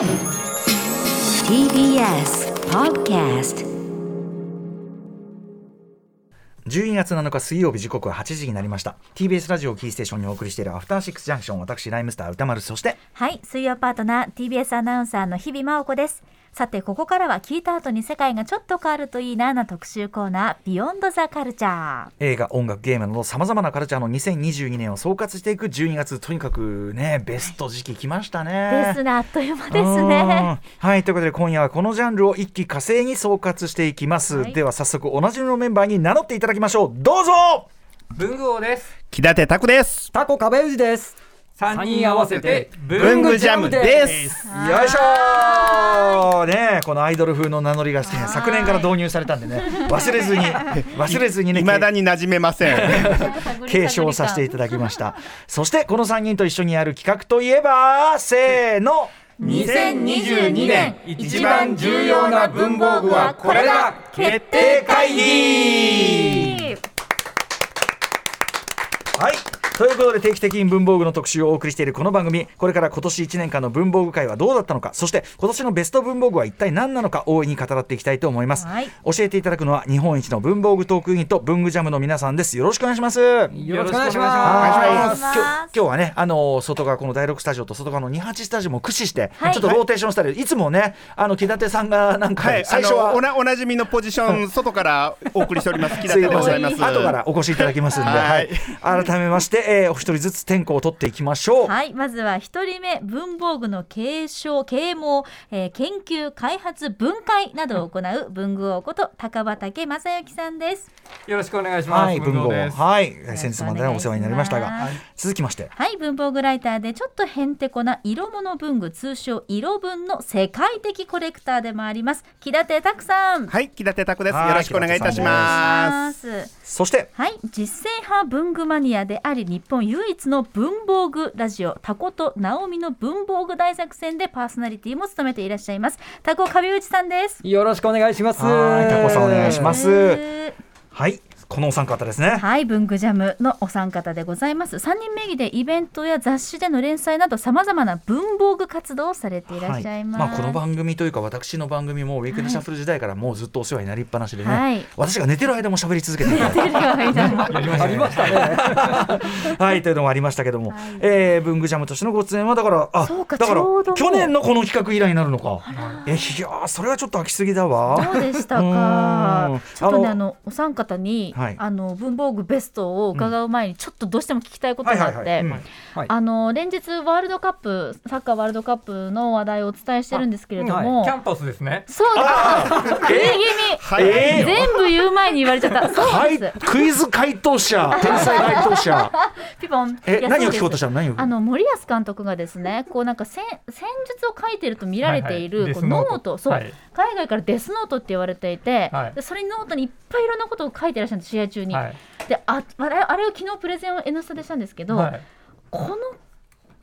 TBS Podcast 12月7日水曜日時刻は8時になりました。TBS ラジオキーステーションにお送りしているアフターシックスジャンクション私ライムスター歌丸そしてはい水曜パートナー TBS アナウンサーの日々真央子ですさてここからは聞いた後に世界がちょっと変わるといいなな特集コーナービヨンドザカルチャー映画音楽ゲームなどさまざまなカルチャーの2022年を総括していく12月とにかくねベスト時期来ましたね。ですねあっという間ですね。はいということで今夜はこのジャンルを一気火星に総括していきます、はい。では早速おなじみのメンバーに名乗っていただきましょう。どうぞ。文具王です。木立拓です。タコ壁氏です。三人合わせて文具ジャムです。よいしょー。ねえこのアイドル風の名乗りが、ね、昨年から導入されたんでね。忘れずに 忘れずにね未だに馴染めません。継承させていただきました。そしてこの3人と一緒にやる企画といえばせーの。2022年一番重要な文房具はこれだ。決定会議。はいということで定期的に文房具の特集をお送りしているこの番組。これから今年1年間の文房具界はどうだったのか。そして今年のベスト文房具は一体何なのか。大いに語らっていきたいと思います、はい。教えていただくのは日本一の文房具トークユニット文具ジャムの皆さんです。よろしくお願いします。よろしくお願いしはいます。今日今日はね、あのー外側この第6スタジオと外側の28スタジオも駆使して、はい。ちょっとローテーションしたり、い、つもねあの木立さんがなんか、はい、最初はおなおなじみのポジション外からお送りしております。木立でございます。後からお越しいただきますんで、ははいい、改めまして、えーお一人ずつ天候を取っていきましょう。はいまずは一人目文房具の継承啓蒙、えー研究開発分解などを行う文具王こと高畑正幸さんです。よろしくお願いします、はい、文豪。文豪です。はい、先日までお世話になりましたが、続きまして、はい文房具ライターでちょっとへんてこな色物文具通称色文の世界的コレクターでもあります。木立拓さん。はい、木立拓です。はいよろしくお願いいたします。す。そして、はい実践派文具マニアであり日本唯一の文房具ラジオタコとナオミの文房具大作戦でパーソナリティも務めていらっしゃいます。タコ壁内さんです。よろしくお願いします。はいタコさんお願いします。えー。はい、このお三方ですね。はい文具ジャムのお三方でございます。3人名義でイベントや雑誌での連載などさまざまな文房具活動をされていらっしゃいます、はい。まあ、この番組というか私の番組もウィークエンドシャッフル時代からもうずっとお世話になりっぱなしでね、はい。私が寝てる間も喋り続けていたテレビの間もあ りましたね。はいというのもありましたけども、はい。えー文具ジャムとしてのご出演はだからあそうかだからちょうどもう去年のこの企画以来になるのか。えいやーそれはちょっと飽きすぎだわ。どうでしたうかん。ちょっとねあのあのお三方に、はい。あの文房具ベストを伺う前にちょっとどうしても聞きたいことがあって、連日ワールドカップサッカーワールドカップの話題をお伝えしてるんですけれども、キャンパスですね。そうだ。食い気味、はい、えー？全部言う前に言われちゃった。そうクイズ回答者天才回答者。ピポン。え何を聞こうとしたの？何を？あの森保監督がですねこうなんか戦戦術を書いてると見られている、はいはい。ノートそう、はい。海外からデスノートって言われていて、はい。でそれにノートにいっぱいいろんなことを書いてらっしゃるんです試合中に、はい。でああれあれを昨日プレゼンを「N スタ」でしたんですけど、はい。この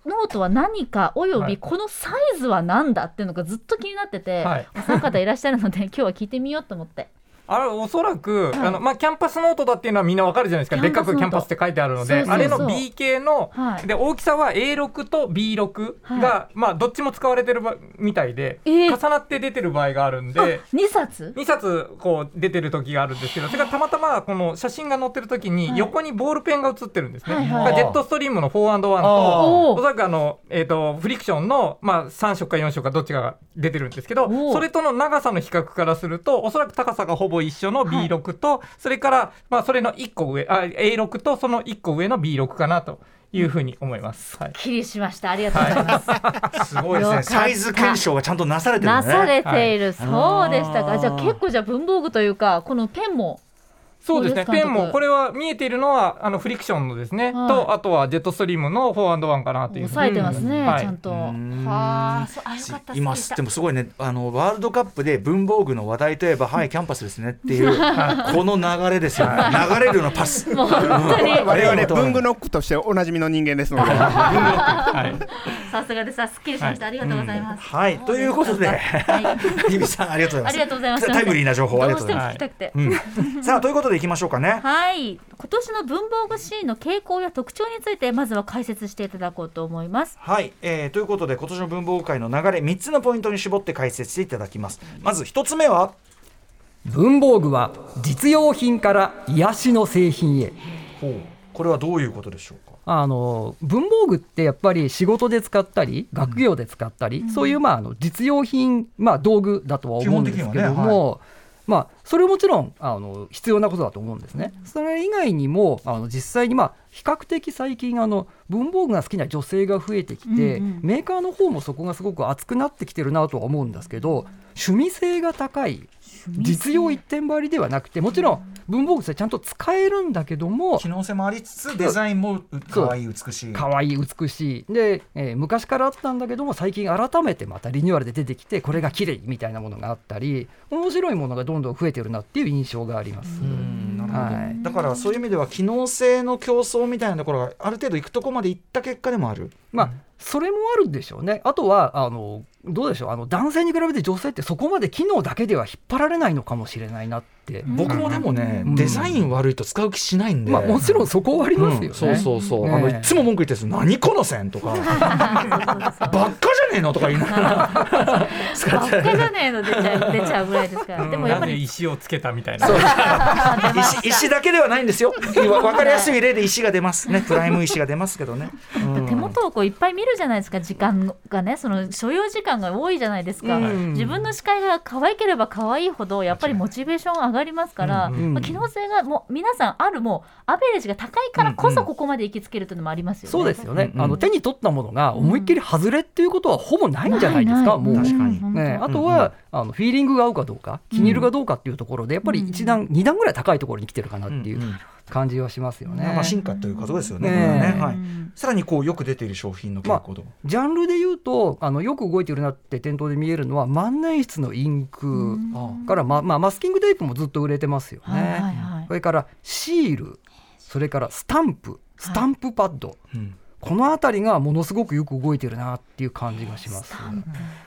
ノートは何かおよはい。びこのサイズは何だっていうのがずっと気になってて、はい。お三方いらっしゃるので 今日は聞いてみようと思って。あれおそらく、はい。あのまあキャンパスノートだっていうのはみんなわかるじゃないですか。でっかくキャンパスって書いてあるので。あれの B 系の、はい。で大きさは A6 と B6 が、はまあどっちも使われてるばみたいで、えー。重なって出てる場合があるんあで。2冊？2冊こう出てる時があるんですけどそれがたまたまこの写真が載ってる時にはい。横にボールペンが写ってるんですね、はいはい。ジェットストリームの 4&1 とおおそらくあの、えー、とフリクションの、まあ、3色か4色かどっちかが出てるんですけどおそれとの長さの比較からするとおそらく高さがほぼ一緒の B6 と、それから、まあ、それの1個上あ A6 とその1個上の B6 かなというふうに思います。はい。きりしました。ありがとうございます、すごいですね。サイズ検証がちゃんとなされてるのね。なされている、そうでしたか。じゃあ結構じゃあ文房具というかこのペンもそうですね。ペンもこれは見えているのはあのフリクションのですね、はい。とあとはジェットストリームの 4&1 かなという。抑えてますね、はい。ちゃんと。ん。はあそうあよかった今でもすごいねあのワールドカップで文房具の話題といえば はいキャンパスですねっていうこの流れですよ。ね流れるようなパス。もう本当に。我々文具ノックとしておなじみの人間です。ので。はい。さすがです。あすっきりしました、ありがとうございます、はい。ということではい。日比さんありがとうございます。ありがとうございます。タイムリーな情報ありがとうございます。さあということでいきましょうかね。はい。今年の文房具シーンの傾向や特徴についてまずは解説していただこうと思います。はい、えーということで今年の文房具界の流れ3つのポイントに絞って解説していただきます。まず1つ目は？文房具は実用品から癒しの製品へ。これはどういうことでしょうか？あの文房具ってやっぱり仕事で使ったり学業で使ったり、そういうまああの実用品、まあ、道具だとは思うんですけど基本的にはも、まあ、それもちろんあの必要なことだと思うんですね。それ以外にもあの実際に、まあ、比較的最近あの文房具が好きな女性が増えてきて、うんうんメーカーの方もそこがすごく熱くなってきてるなとは思うんですけど趣味性が高い実用一点張りではなくてもちろん文房具ってちゃんと使えるんだけども機能性もありつつデザインもう可愛い美しい。可愛い美しい。で、えー昔からあったんだけども最近改めてまたリニューアルで出てきてこれが綺麗みたいなものがあったり面白いものがどんどん増えてるなっていう印象があります。はい。だからそういう意味では機能性の競争みたいなところがある程度いくとこまでいった結果でもある。まあそれもあるんでしょうね。あとはあのどうでしょう。あの男性に比べて女性ってそこまで機能だけでは引っ張られないのかもしれないなって。僕もでもね、うん。デザイン悪いと使う気しないんで、まあもちろんそこはありますよね。うん。そうそうそう、ね。あのいつも文句言ってるんです何この線とか。ばっかじゃねえのとか言いながら。使ばっかじゃねえの出ちゃう出ちゃうぐらいですから、でもやっぱり石をつけたみたいな。石石だけではないんですよ。わ分かりやすい例で石が出ますね。プライム石が出ますけどね、うん。手元をこういっぱい見るじゃないですか時間がねその所要時間が多いじゃないですか、うん。自分の視界が可愛ければ可愛いほどやっぱりモチベーション上がりますから、うん。まあ機能性がもう皆さんあるもうアベレージが高いからこそここまで行きつけるというのもありますよね。そうですよね、うんあの手に取ったものが思いっきり外れっていうことはほぼないんじゃないですか、ないないもう。確かにうんね、あ本とは、あのフィーリングが合うかどうか気に入るかどうかっていうところでやっぱり一段、二段ぐらい高いところに来てるかなっていううんうん感じはしますよね。まあ進化ということですよね。ねね当はい。さらにこうよく出ている商品の傾向と。ジャンルで言うとあのよく動いてるなって店頭で見えるのは万年筆のインクから、ままあ、マスキングテープもずっと売れてますよね。はいはいはいそれからシールそれからスタンプスタンプパッド、うん。この辺りがものすごくよく動いてるなっていう感じがします。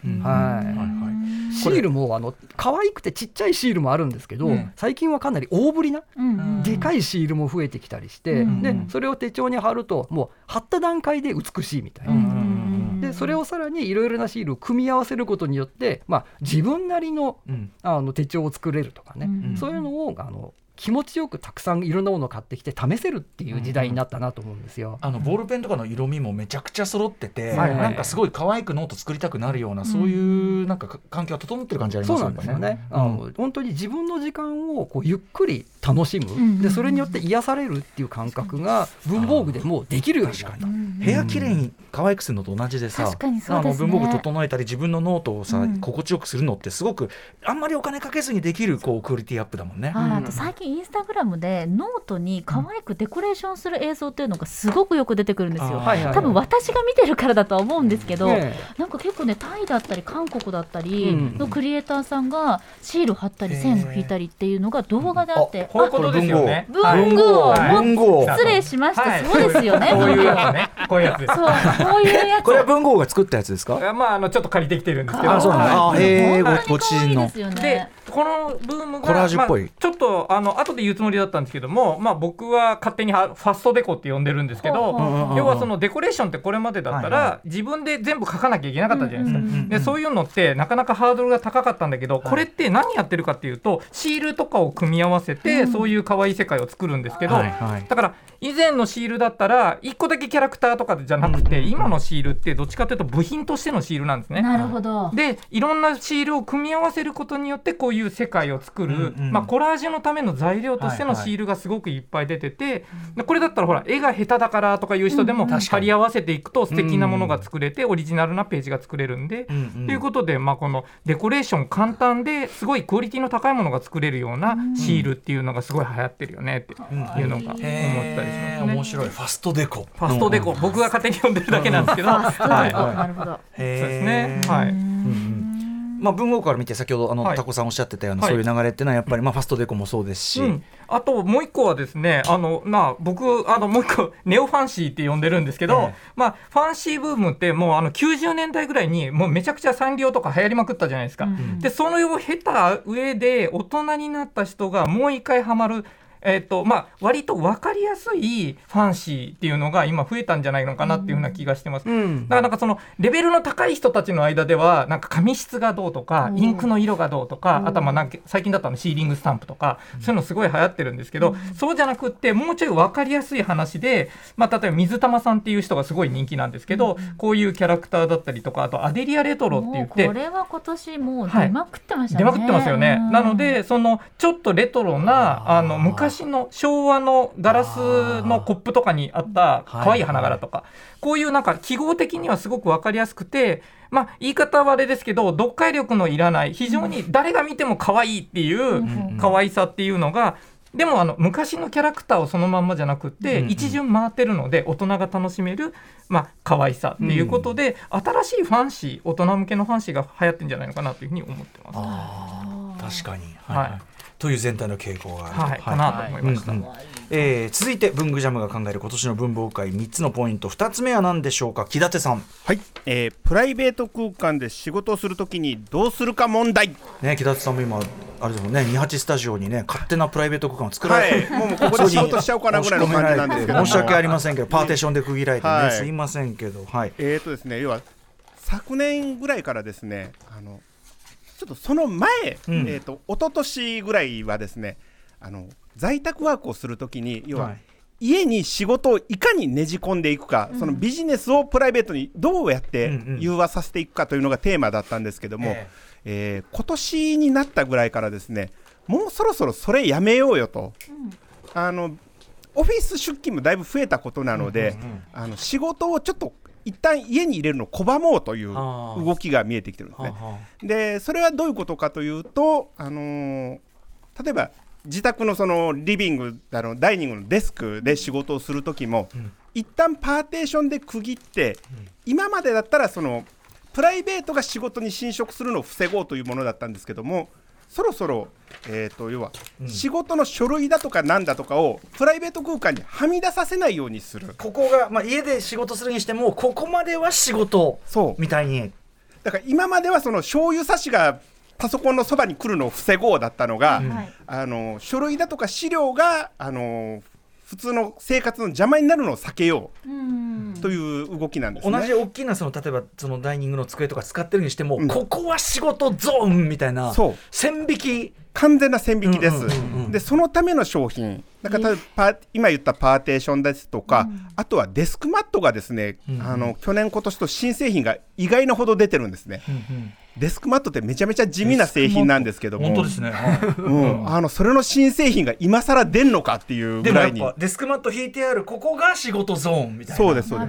うん。はいはい。はい。シールもあの可愛くてちっちゃいシールもあるんですけど、うん。最近はかなり大ぶりなでかいシールも増えてきたりして、うん。でそれを手帳に貼るともう貼った段階で美しいみたいな。うん。うん。でそれをさらにいろいろなシールを組み合わせることによって、まあ、自分なりのうん。あの手帳を作れるとかね、うん。そういうのをあの気持ちよくたくさんいろんなものを買ってきて試せるっていう時代になったなと思うんですよ。あのボールペンとかの色味もめちゃくちゃ揃ってて、はいなんかすごい可愛くノート作りたくなるような、そういうなんかか環境が整ってる感じありそますうなんですよね。うん。あの本当に自分の時間をこうゆっくり楽しむ、んでそれによって癒されるっていう感覚が文房具でもうできるようになった。部屋きれいに可愛くするのと同じでさ、確かにそうあですね。の文房具整えたり自分のノートをさ、うん。心地よくするのってすごくあんまりお金かけずにできるこうクオリティアップだもんね。はい、あと最近インスタグラムでノートに可愛くデコレーションする映像っていうのがすごくよく出てくるんですよ。あーはいはい多分私が見てるからだとは思うんですけど、ねなん。か結構ねタイだったり韓国だったりうんのクリエイターさんがシール貼ったり線引いたりっていうのが動画であって、こういうことですよね。文具をはい文具を失礼しました、はいそうですよね。こういうやつね。こういうやつです。そうこういうやつ。これは文豪が作ったやつですか？あまああのちょっと借りてきてるんですけど。あそうなんだはいあへえ本当にごご自身の可愛いですよねでこのブームがコラージュっぽいまあちょっとあの後で言うつもりだったんですけども、まあ、僕は勝手にはファストデコって呼んでるんですけど、要はそのデコレーションってこれまでだったら、はいは自分で全部書かなきゃいけなかったじゃないですか。うんうんうんでそういうのってなかなかハードルが高かったんだけど、これって何やってるかっていうとシールとかを組み合わせて、そういう可愛い世界を作るんですけど、はいはいだから以前のシールだったら1個だけキャラクターとかじゃなくて、今のシールってどっちかというと部品としてのシールなんですね。なるほど。でいろんなシールを組み合わせることによってこういう世界を作る、うんうん。まあ、コラージュのための材料としてのはいはい。シールがすごくいっぱい出てて、でこれだったらほら絵が下手だからとかいう人でもうん。うん。貼り合わせていくと素敵なものが作れて、オリジナルなページが作れるんで。うんうん。ということで、まあ、このデコレーション簡単ですごいクオリティの高いものが作れるようなシールっていうのがすごい流行ってるよねっていうのが思ったりします。ね。へー。面白い。ファストデコ。ファストデコ、僕が勝手に呼んでるだけなんですけど、はい。なるほど。そうですね。はい。うんうんまあ文豪から見て先ほどあの、はい。タコさんおっしゃってたような、はい。そういう流れっていうのはやっぱりまあファストデコもそうですし、うん、あともう一個はですねあの、まあ、僕あのもう一個ネオファンシーって呼んでるんですけど、ええ。まあ、ファンシーブームってもうあの90年代ぐらいにもうめちゃくちゃサンリオとか流行りまくったじゃないですか。うん。でそのを経た上で大人になった人がもう一回ハマるえっとまあ、割と分かりやすいファンシーっていうのが今増えたんじゃないのかなっていうふうな気がしてます。うん。だからなんかそのレベルの高い人たちの間ではなんか紙質がどうとかうん。インクの色がどうとかあとはまあなんか最近だったらシーリングスタンプとか。そういうのすごい流行ってるんですけどそうじゃなくってもうちょい分かりやすい話でまあ例えば水玉さんっていう人がすごい人気なんですけどこういうキャラクターだったりとかあとアデリアレトロって言ってこれは今年もう出まくってましたね、出まくってますよね。うん。なのでそのちょっとレトロなあの昔の昭和のガラスのコップとかにあった可愛い花柄とか、こういうなんか記号的にはすごく分かりやすくて。まあ、言い方はあれですけど読解力のいらない非常に誰が見ても可愛いっていううん。可愛さっていうのがでもあの昔のキャラクターをそのまんまじゃなくって、一巡回ってるので大人が楽しめる、まあ可愛さっていうことで、新しいファンシー大人向けのファンシーが流行ってんじゃないのかなというふうに思ってます。確かに、はいという全体の傾向があるかなと思いました。えー続いて文具ジャムが考える今年の文房具会3つのポイント2つ目は何でしょうか？木立さん。はい、えープライベート空間で仕事をするときにどうするか問題。ね木立さんも今あれですもんね28スタジオにね勝手なプライベート空間を作らはれて、い。もうここで仕事しちゃおうかなぐらいの感じなんですけども。申し訳ありませんけどパーテーションで区切られてね、はい。すいませんけどはい。えーとですね要は昨年ぐらいからですねあのちょっとその前、うん。えーと一昨年ぐらいはですねあの在宅ワークをするときに要は、はい。家に仕事をいかにねじ込んでいくか、そのビジネスをプライベートにどうやってうんうん。融和させていくかというのがテーマだったんですけども、ええ。ー今年になったぐらいからですねもうそろそろそれやめようよと、あのオフィス出勤もだいぶ増えたことなので、あの仕事をちょっと一旦家に入れるのを拒もうという動きが見えてきてるんですね。でそれはどういうことかというと、あのー例えば自宅のそのリビングあのダイニングのデスクで仕事をする時も、一旦パーテーションで区切って、今までだったらそのプライベートが仕事に侵食するのを防ごうというものだったんですけどもそろそろ、えー、と要は、仕事の書類だとかなんだとかをプライベート空間にはみ出させないようにする。ここが、まあ、家で仕事するにしてもここまでは仕事そう。みたいに。だから今まではその醤油差しがパソコンのそばに来るのを防ごうだったのが、はい。あの書類だとか資料があの普通の生活の邪魔になるのを避けよう。ん。うという動きなんですね。同じ大きなその例えばそのダイニングの机とか使ってるにしても、うん。ここは仕事ゾーンみたいなそう。線引き。完全な線引きです、うんうんうんうんでそのための商品。だから例えばパー今言ったパーテーションですとか、あとはデスクマットがですね、うんうん。あの去年今年と新製品が意外なほど出てるんですね、デスクマットってめちゃめちゃ地味な製品なんですけども。本当ですね、はうん、あのそれの新製品が今更出んのかっていうい、でもやっぐらいに。ぱデスクマット引いてあるここが仕事ゾーンみたいな。そうですそう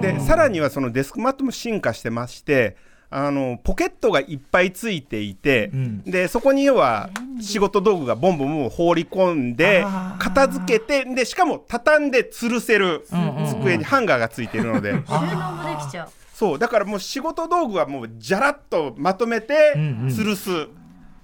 です。でさらにはそのデスクマットも進化してましてあのポケットがいっぱいついていて、うん。でそこに要は仕事道具がボンボンボン放り込んで片付けてでしかも畳んで吊るせる机にハンガーがついているので、収納もできちゃうそうだからもう仕事道具はもうじゃらっとまとめてうんうん。吊るす、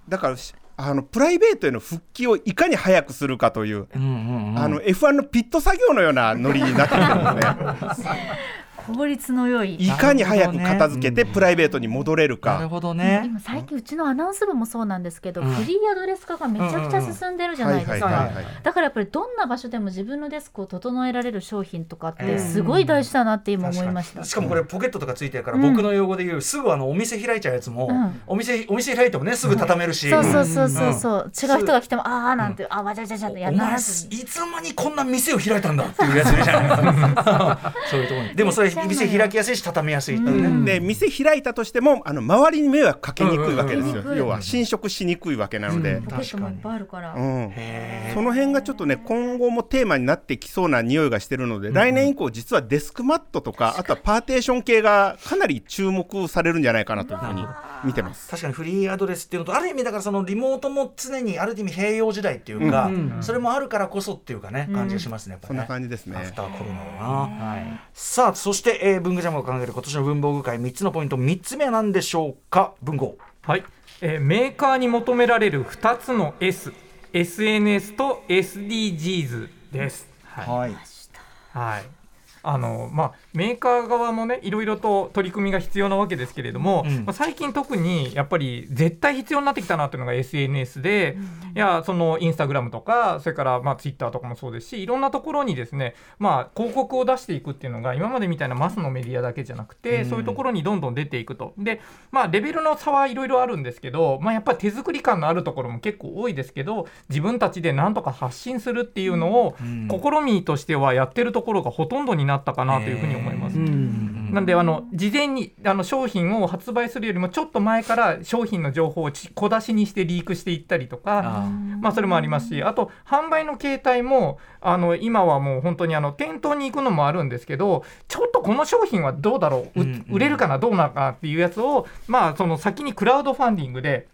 だからしあのプライベートへの復帰をいかに早くするかという、うんうんうん。あの F1 のピット作業のようなノリになってるんですね。効率の良い。いかに早く片付けてプライベートに戻れるなるか。ほどね。今最近うちのアナウンス部もそうなんですけど、うん。フリーアドレス化がめちゃくちゃ進んでるじゃないですか。はいだからやっぱりどんな場所でも自分のデスクを整えられる商品とかっうん。てすごい大事だなって今思いました、しかもこれポケットとかついてるから、うん。僕の用語で言うすぐあのお店開いちゃうやつも、うん。お店お店開いてもねすぐ畳めるし、そうそうそうそうう。ん。そう、違う人が来てもああなんて、あわちゃわちゃわちゃってやらなずにつの間にこんな店を開いたんだっていうやつじゃない そういうところに。でもそれ店開きやすいし畳みやすいね、うん。で店開いたとしてもあの周りに迷惑かけにくいわけですよ、うんうんうん要は侵食しにくいわけなので、ポケットもいっぱいあるから、うん。へー。その辺がちょっとね今後もテーマになってきそうな匂いがしてるので、来年以降実はデスクマットとかあとはパーテーション系がかなり注目されるんじゃないかなというふうに見てます。確かにフリーアドレスっていうのとある意味だからそのリモートも常にある意味併用時代っていうか、うんそれもあるからこそっていうかね感じがしますねやっぱそんねな感じですね。アフターコロナだな、さあそして、えー、文具ジャムが考える今年の文房具会3つのポイント3つ目は何でしょうか？文豪はい、えーメーカーに求められる2つの S、SNS と SDGs です。はい。はいはい。あの、まあ、メーカー側もねいろいろと取り組みが必要なわけですけれども、うんまあ、最近特にやっぱり絶対必要になってきたなというのが SNS で、いやそのインスタグラムとかそれからまあツイッターとかもそうですしいろんなところにですね、まあ、広告を出していくっていうのが今までみたいなマスのメディアだけじゃなくて、うんそういうところにどんどん出ていくと。でまあレベルの差はいろいろあるんですけど、まあ、やっぱり手作り感のあるところも結構多いですけど自分たちでなんとか発信するっていうのをうん試みとしてはやってるところがほとんどになったかなというふうに思います。うん。なんであの事前にあの商品を発売するよりもちょっと前から商品の情報をち小出しにしてリークしていったりとかあまあ、それもありますしあと販売の形態もあの今はもう本当にあの店頭に行くのもあるんですけどちょっとこの商品はどうだろう、ううんうん。売れるかな？どうなのかな？っていうやつを、まあ、その先にクラウドファンディングで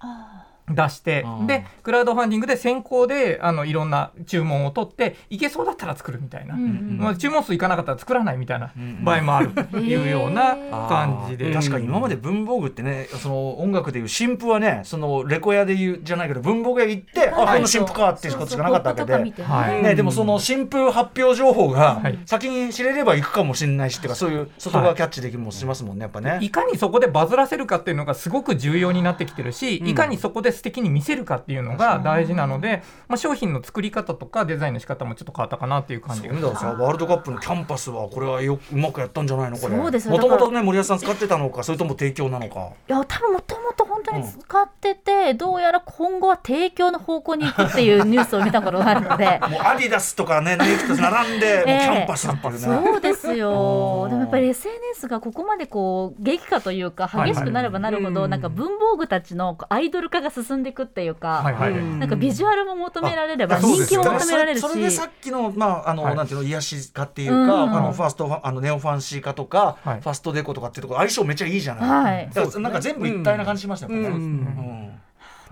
出してあーでクラウドファンディングで先行であのいろんな注文を取っていけそうだったら作るみたいな、うんまあ、注文数いかなかったら作らないみたいなうん場合もあるというような感じで。確かに今まで文房具ってねその音楽でいう新譜はねそのレコヤでいうじゃないけど文房具屋行って、あこの新譜かっていうことしかなかったわけで。はいね、でもその新風発表情報がはい先に知れれば行くかもしれないしっていうかそういう外側キャッチできるもしますもんねやっぱね。いかにそこでバズらせるかっていうのがすごく重要になってきてるし、うんいかにそこで素敵に見せるかっていうのが大事なので、まあ、商品の作り方とかデザインの仕方もちょっと変わったかなっていう感じ。がそうださワールドカップのキャンパスはこれはようまくやったんじゃないのこれそうですよもともとね森保さん使ってたのかそれとも提供なのか。いや多分もともと本当に使ってて、どうやら今後は提供の方向に行くっていうニュースを見たことがあるので。もうアディダスとかねナイキと並んで、もうキャンパスだったりね。そうですよ。うん。でもやっぱり SNS がここまでこう激化というか激しくなればなるほど、はい。はいなんか文房具たちのアイドル化が進んでいくっていうか、はいはい。うん。なんかビジュアルも求められれば人気も求められるし。それそれでさっきの,、まああのはい。なんていうの癒し化っていうか、うん。あのファーストファあのネオファンシー化とか、はい。ファストデコとかっていうところ相性めっちゃいいじゃない、はい。だからなんか全部一体な感じしましたよね。うん。うん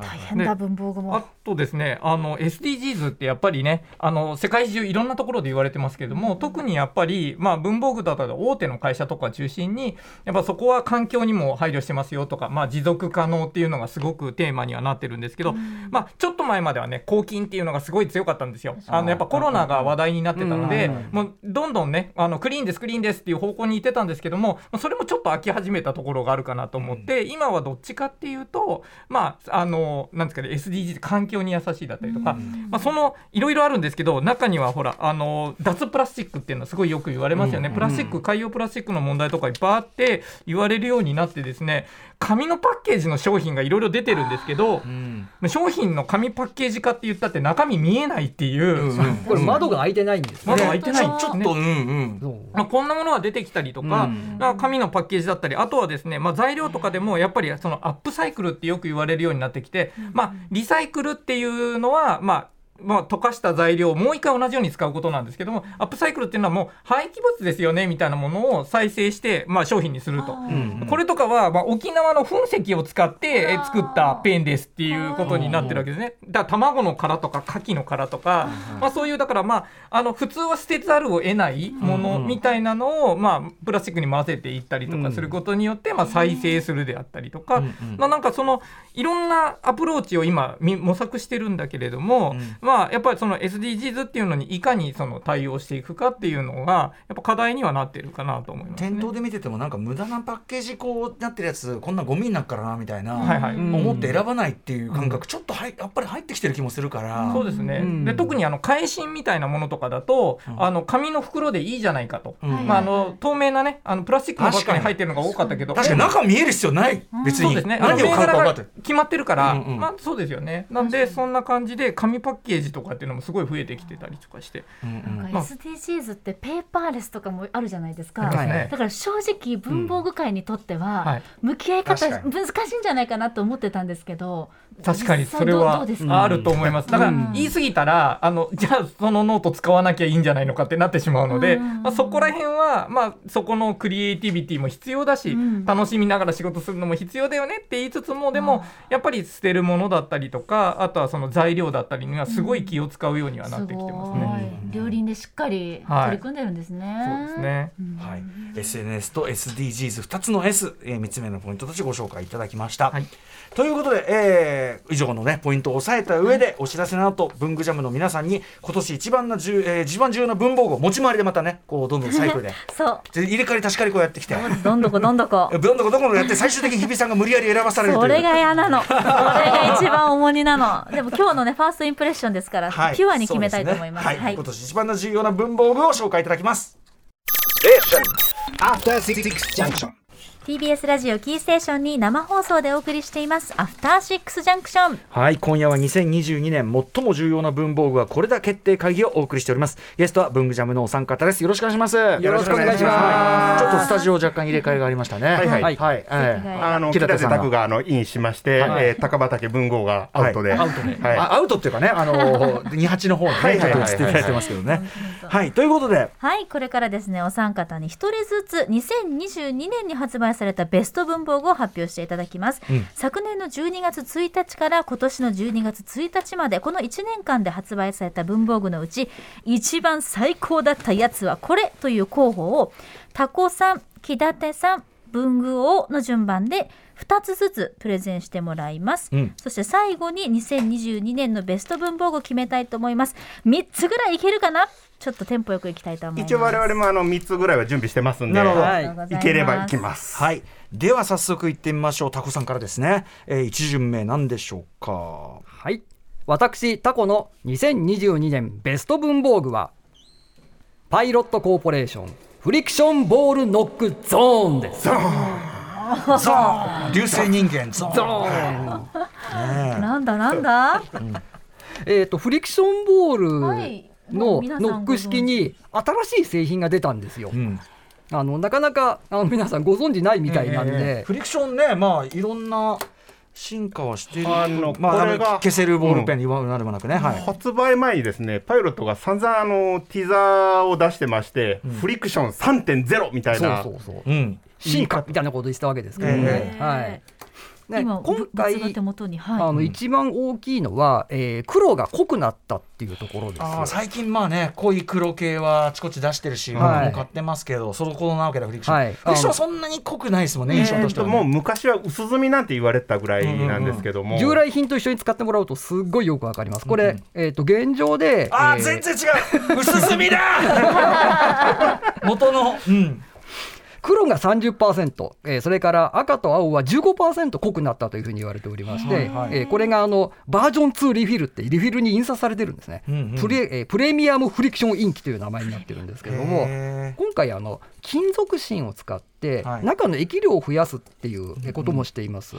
大変だ、文房具も。あとですねあの SDGs ってやっぱりねあの世界中いろんなところで言われてますけれども特にやっぱり、まあ、文房具だったら大手の会社とか中心にやっぱそこは環境にも配慮してますよとか、まあ、持続可能っていうのがすごくテーマにはなってるんですけど、まあ、ちょっと前まではね抗菌っていうのがすごい強かったんですよ。あのやっぱコロナが話題になってたので、うん。もうどんどんねあのクリーンですクリーンですっていう方向に行ってたんですけどもそれもちょっと飽き始めたところがあるかなと思って、今はどっちかっていうとまああのなんですかね SDGs 環境に優しいだったりとか、まあ、そのいろいろあるんですけど中にはほらあの脱プラスチックっていうのはすごいよく言われますよね、うん。プラスチック海洋プラスチックの問題とかいっぱいあって言われるようになってですね紙のパッケージの商品がいろいろ出てるんですけどうん。商品の紙パッケージ化って言ったって中身見えないっていう、うんこれ窓が開いてないんですね。窓が開いてないちょちょっと、うんうん。まあ、こんなものが出てきたりとか、うん。まあ紙のパッケージだったりあとはですね、まあ、材料とかでもやっぱりそのアップサイクルってよく言われるようになってきて、まあ、リサイクルっていうのはまあまあ、溶かした材料をもう一回同じように使うことなんですけどもアップサイクルっていうのはもう廃棄物ですよねみたいなものを再生して、まあ、商品にすると。うんこれとかは、まあ、沖縄の噴石を使ってえ作ったペンですっていうことになってるわけですね。だから卵の殻とか牡蠣の殻とか、まあ、そういうだからまああの普通は捨てざるを得ないものみたいなのを、まあ、プラスチックに混ぜていったりとかすることによって、まあ、再生するであったりとか、まあ、なんかそのいろんなアプローチを今み模索してるんだけれども、うん。まあ、やっぱりその SDGs っていうのにいかにその対応していくかっていうのがやっぱ課題にはなってるかなと思いますね。店頭で見ててもなんか無駄なパッケージこうなってるやつこんなゴミになっからなみたいな、はいはい。うん思って選ばないっていう感覚、ちょっとはいやっぱり入ってきてる気もするから、そうですね、うん。で特にあの返信みたいなものとかだと、うん。あの紙の袋でいいじゃないかと、うん。まあ、あの透明なねあのプラスチックのバッグに入ってるのが多かったけど。確かに。中見える必要ない、別に。そうですね。分かって。決まってるから、うんうん。まあ、そうですよね。なんでそんな感じで紙パッケージとかっていうのもすごい増えてきてたりとかして、うんうん。なんかまあ。SDGs ってペーパーレスとかもあるじゃないですか、ありますね。だから正直文房具界にとってははい。向き合い方難しいんじゃないかなと思ってたんですけど。確かにそれはあると思います。だからうん言い過ぎたらあのじゃあそのノート使わなきゃいいんじゃないのかってなってしまうので、うんまあ、そこら辺は、まあ、そこのクリエイティビティも必要だし、うん。楽しみながら仕事するのも必要だよねって言いつつもでもやっぱり捨てるものだったりとかあとはその材料だったりにはすごい気を使うようにはなってきてますね。両輪でしっかりはい取り組んでるんですね。そうですね。はい、SNS と SDGs2 つの S、えー、3つ目のポイントとしてご紹介いただきました。はいということで、えー以上の、ね、ポイントを押さえた上で、お知らせの後文具ジャムの皆さんに今年一番なじゅ、えー一番重要な文房具を持ち回りでまたねこうどんどんサイクルで そう。で入れ替わり足し替わりこうやってきて。どんどこどんどこ。どんどこどころやって最終的に日比さんが無理やり選ばされるというそれが嫌なの。それが一番重荷なの。でも今日のねファーストインプレッションですから、はいピュアに決めたいと思います。ねはい、はい今年一番の重要な文房具を紹介いただきます。After Six Junction. TBS ラジオキーステーションに生放送でお送りしています。アフターシックスジャンクション。はい今夜は2022年最も重要な文房具はこれだ決定会議をお送りしております。ゲストは文具ジャムのお三方です。よろしくお願いします。よろしくお願いします。ちょっとスタジオ若干入れ替えがありましたね。はいはい。はい、はい。ええあの木立拓があのインしまして、はい。えー高畑文豪がアウトで、はい。はい。あアウトっていうかねあの二八の方にねはいはいはいちょっと移っていただいてますけどね。はい。ということで。はい、これからですね、お三方に一人ずつ2022年に発売されたベスト文房具を発表していただきます。うん昨年の12月1日から今年の12月1日まで、この1年間で発売された文房具のうち、一番最高だったやつはこれという候補を、タコさん、木立さん、文具王の順番で2つずつプレゼンしてもらいます。うん。そして最後に2022年のベスト文房具を決めたいと思います。3つぐらいいけるかな？ちょっとテンポよくいきたいと思います。一応我々もあの3つぐらいは準備してますんで。なるほど。ありがとうございいければいきます。はい。では早速いってみましょう。タコさんからですね、えー、一巡目なんでしょうか？はい。私タコの2022年ベスト文房具はパイロットコーポレーションフリクションボールノックゾーンです。ゾーン。流星人間。ゾーン。ゾーン。なんだなんだ？えっとフリクションボーはい。ルのノック式に新しい製品が出たんですよ。うん。あのなかなかあの皆さんご存知ないみたいなんええでフリクションねまあいろんな進化はしてるあのまあ、これがあの消せるボールペンに言わなればなくね、はい。発売前にですねパイロットが散々あのティザーを出してまして、フリクション3.0みたいそうなそうそう。うん。進化。みたいなこと言ってたわけですけどえね、えはいね今今回物が手元にはい。あの一番大きいのは、えー黒が濃くなったっていうところです。最近まあね濃い黒系はあちこち出してるし、はい。僕も買ってますけどそのこなわけだフリクション、はい。フリクションはそんなに濃くないですもんね印象としては、ね。もう昔は薄墨なんて言われてたぐらいなんですけども、従来品と一緒に使ってもらうとすっごいよくわかります。これ、えっ、と現状で、あー、えー全然違う。薄墨だ 元の、うん、黒が30%、えーそれから赤と青は15%濃くなったというふうに言われておりまして、えーこれがあのバージョン2リフィルってリフィルに印刷されてるんですね。うんうん。プレえープレミアムフリクションインキという名前になってるんですけれども。へ今回あの金属芯を使ってはい。中の液量を増やすっていうえこともしています、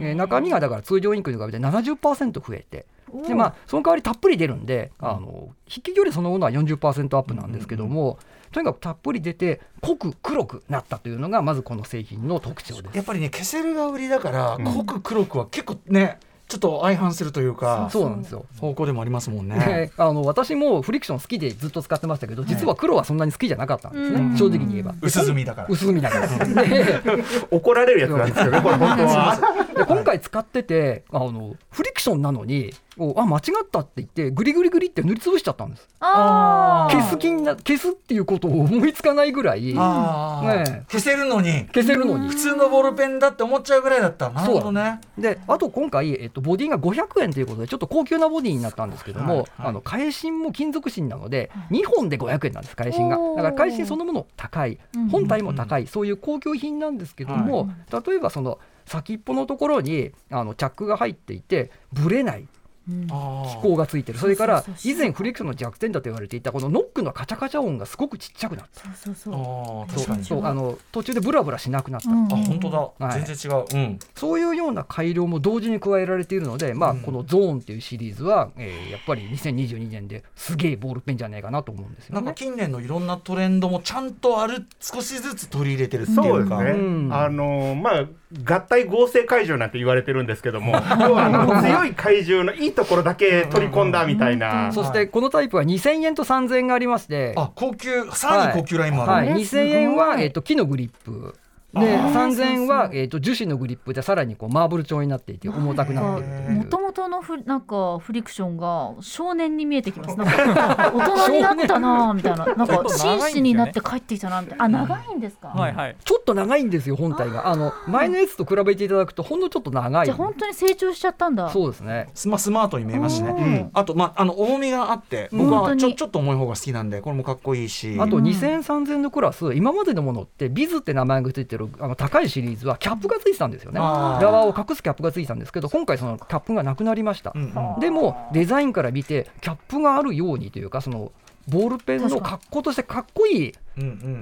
えー中身がだから通常インクに比べて70%増えてでまあその代わりたっぷり出るんであの筆記距離そのものは40%アップなんですけども、とにかくたっぷり出て濃く黒くなったというのがまずこの製品の特徴です。やっぱりね消せるが売りだから、濃く黒くは結構ねちょっと相反するというかそうなんですよ。方向でもありますもんね。であの私もフリクション好きでずっと使ってましたけど実は黒はそんなに好きじゃなかったんですね、うん。正直に言えば。薄墨だから。薄墨だから。で怒られるやつなんですけどねこれ本当は。で今回使っててあのフリクションなのにおあ間違ったって言ってグリグリグリって塗りつぶしちゃったんです。消す気にな消すっていうことを思いつかないぐらいね消せるのに。消せるのに。普通のボールペンだって思っちゃうぐらいだった。なるほどね。であと今回、えっと、ボディが500円ということでちょっと高級なボディになったんですけども、はいはいあの返芯も金属芯なので2本で500円なんです返芯が。だから返芯そのもの高いうん本体も高い、そういう高級品なんですけども、例えばその先っぽのところにあのチャックが入っていてブレない機構がついてる。それから以前フリクションの弱点だと言われていたこのノックのカチャカチャ音がすごくちっちゃくなった。そうそうそう。あーそう確かに。そうあの途中でブラブラしなくなった、うんあ本当だ、はい全然違う。うん。そういうような改良も同時に加えられているので、まあ、うんこのゾーンっていうシリーズは、えーやっぱり2022年ですげえボールペンじゃないかなと思うんですよなんかね。近年のいろんなトレンドもちゃんとある少しずつ取り入れてるっていううですね、うん。あのまあ合体合成怪獣なんて言われてるんですけども 強い怪獣のいいところだけ取り込んだみたいな、そしてこのタイプは2000円と3000円がありまして、あ高級さらに高級ラインもある。はい、はい2000円は、えー、と木のグリップであー3000円はえー、と樹脂のグリップでさらにこうマーブル調になっていて重たくなっているもとも元のフなんかフリクションが少年に見えてきます。なんか大人になったなみたいな、なんか紳士になって帰ってきたなみたいな。あ長いんですか？はいはい。ちょっと長いんですよ本体が。あの前のやつと比べていただくとほんのちょっと長い。じゃあ本当に成長しちゃったんだ。そうですね。スマスマートに見えますしね、うんうん。あと、まあ、あの重みがあって僕はちょちょっと重い方が好きなんでこれもかっこいいし。あとうん。2000、3000のクラス今までのものってビズって名前がついてるあの高いシリーズはキャップがついてたんですよね。側を隠すキャップがついてたんですけど今回そのキャップがなくなりました、うんうん。でもデザインから見てキャップがあるようにというかそのボールペンの格好としてかっこいい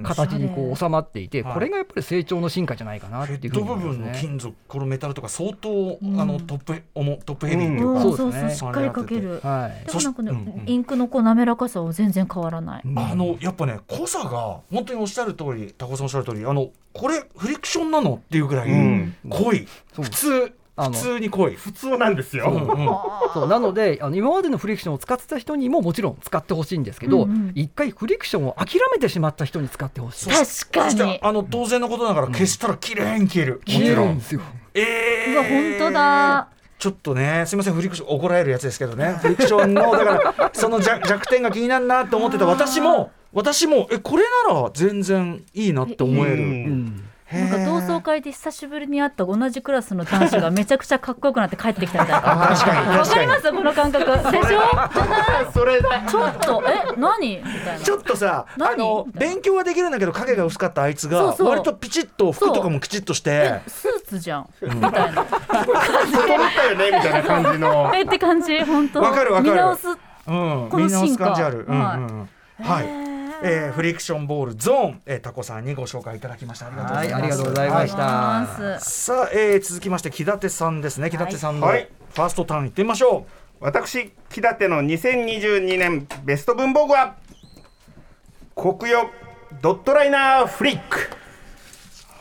形にこう収まっていて、はい。これがやっぱり成長の進化じゃないかなっていうふうヘッド部に思いますね。分の金属このメタルとか相当、んあのトップ重トップヘビーっていうか、うん、そうそうですね。そうしっかりかける。はい。でもなんかね、うんうん。インクのこう滑らかさは全然変わらない。あのやっぱね濃さが本当におっしゃる通り高尾さんおっしゃる通りあのこれフリクションなのっていうぐらいうん。濃い、そう。普通普通に濃い。普通なんですよ。うんうん そうなのであの今までのフリクションを使ってた人にももちろん使ってほしいんですけど、うんうん一回フリクションを諦めてしまった人に使ってほしい。確かに。あの当然のことながら消したら綺麗に消える。も消えちろん。るんですよ。えーうわ本当だ。ちょっとね、すみません、フリクション、怒られるやつですけどね、フリクションの、だから、その弱弱点が気になるなって思ってた私も、私も、え、これなら全然いいなって思える。なんか同窓会で久しぶりに会った同じクラスの男子がめちゃくちゃかっこよくなって帰ってきたみたいな。確かに、わ確かります？この感覚。でしょ？それだ。ちょっと、え、何？みたいな。ちょっとさ、あ何の勉強はできるんだけど影が薄かったあいつが割とピチッと服とかもきちっとしてえ、スーツじゃん。みたいな。整ったよねみたいな感じの。えって感じ、本当。わかるわかる見直す？うん、この見直す進化感じある。うんはいうんはい。えーフリクションボールゾーン、えー、タコさんにご紹介いただきました。ありがとうございます。はいありがとうございましたはさあ、えー続きまして木立さんですね。木立さんのフはいァーストターンいってみましょ私木立の2022年ベスト文房具は国用ドットライナーフリック。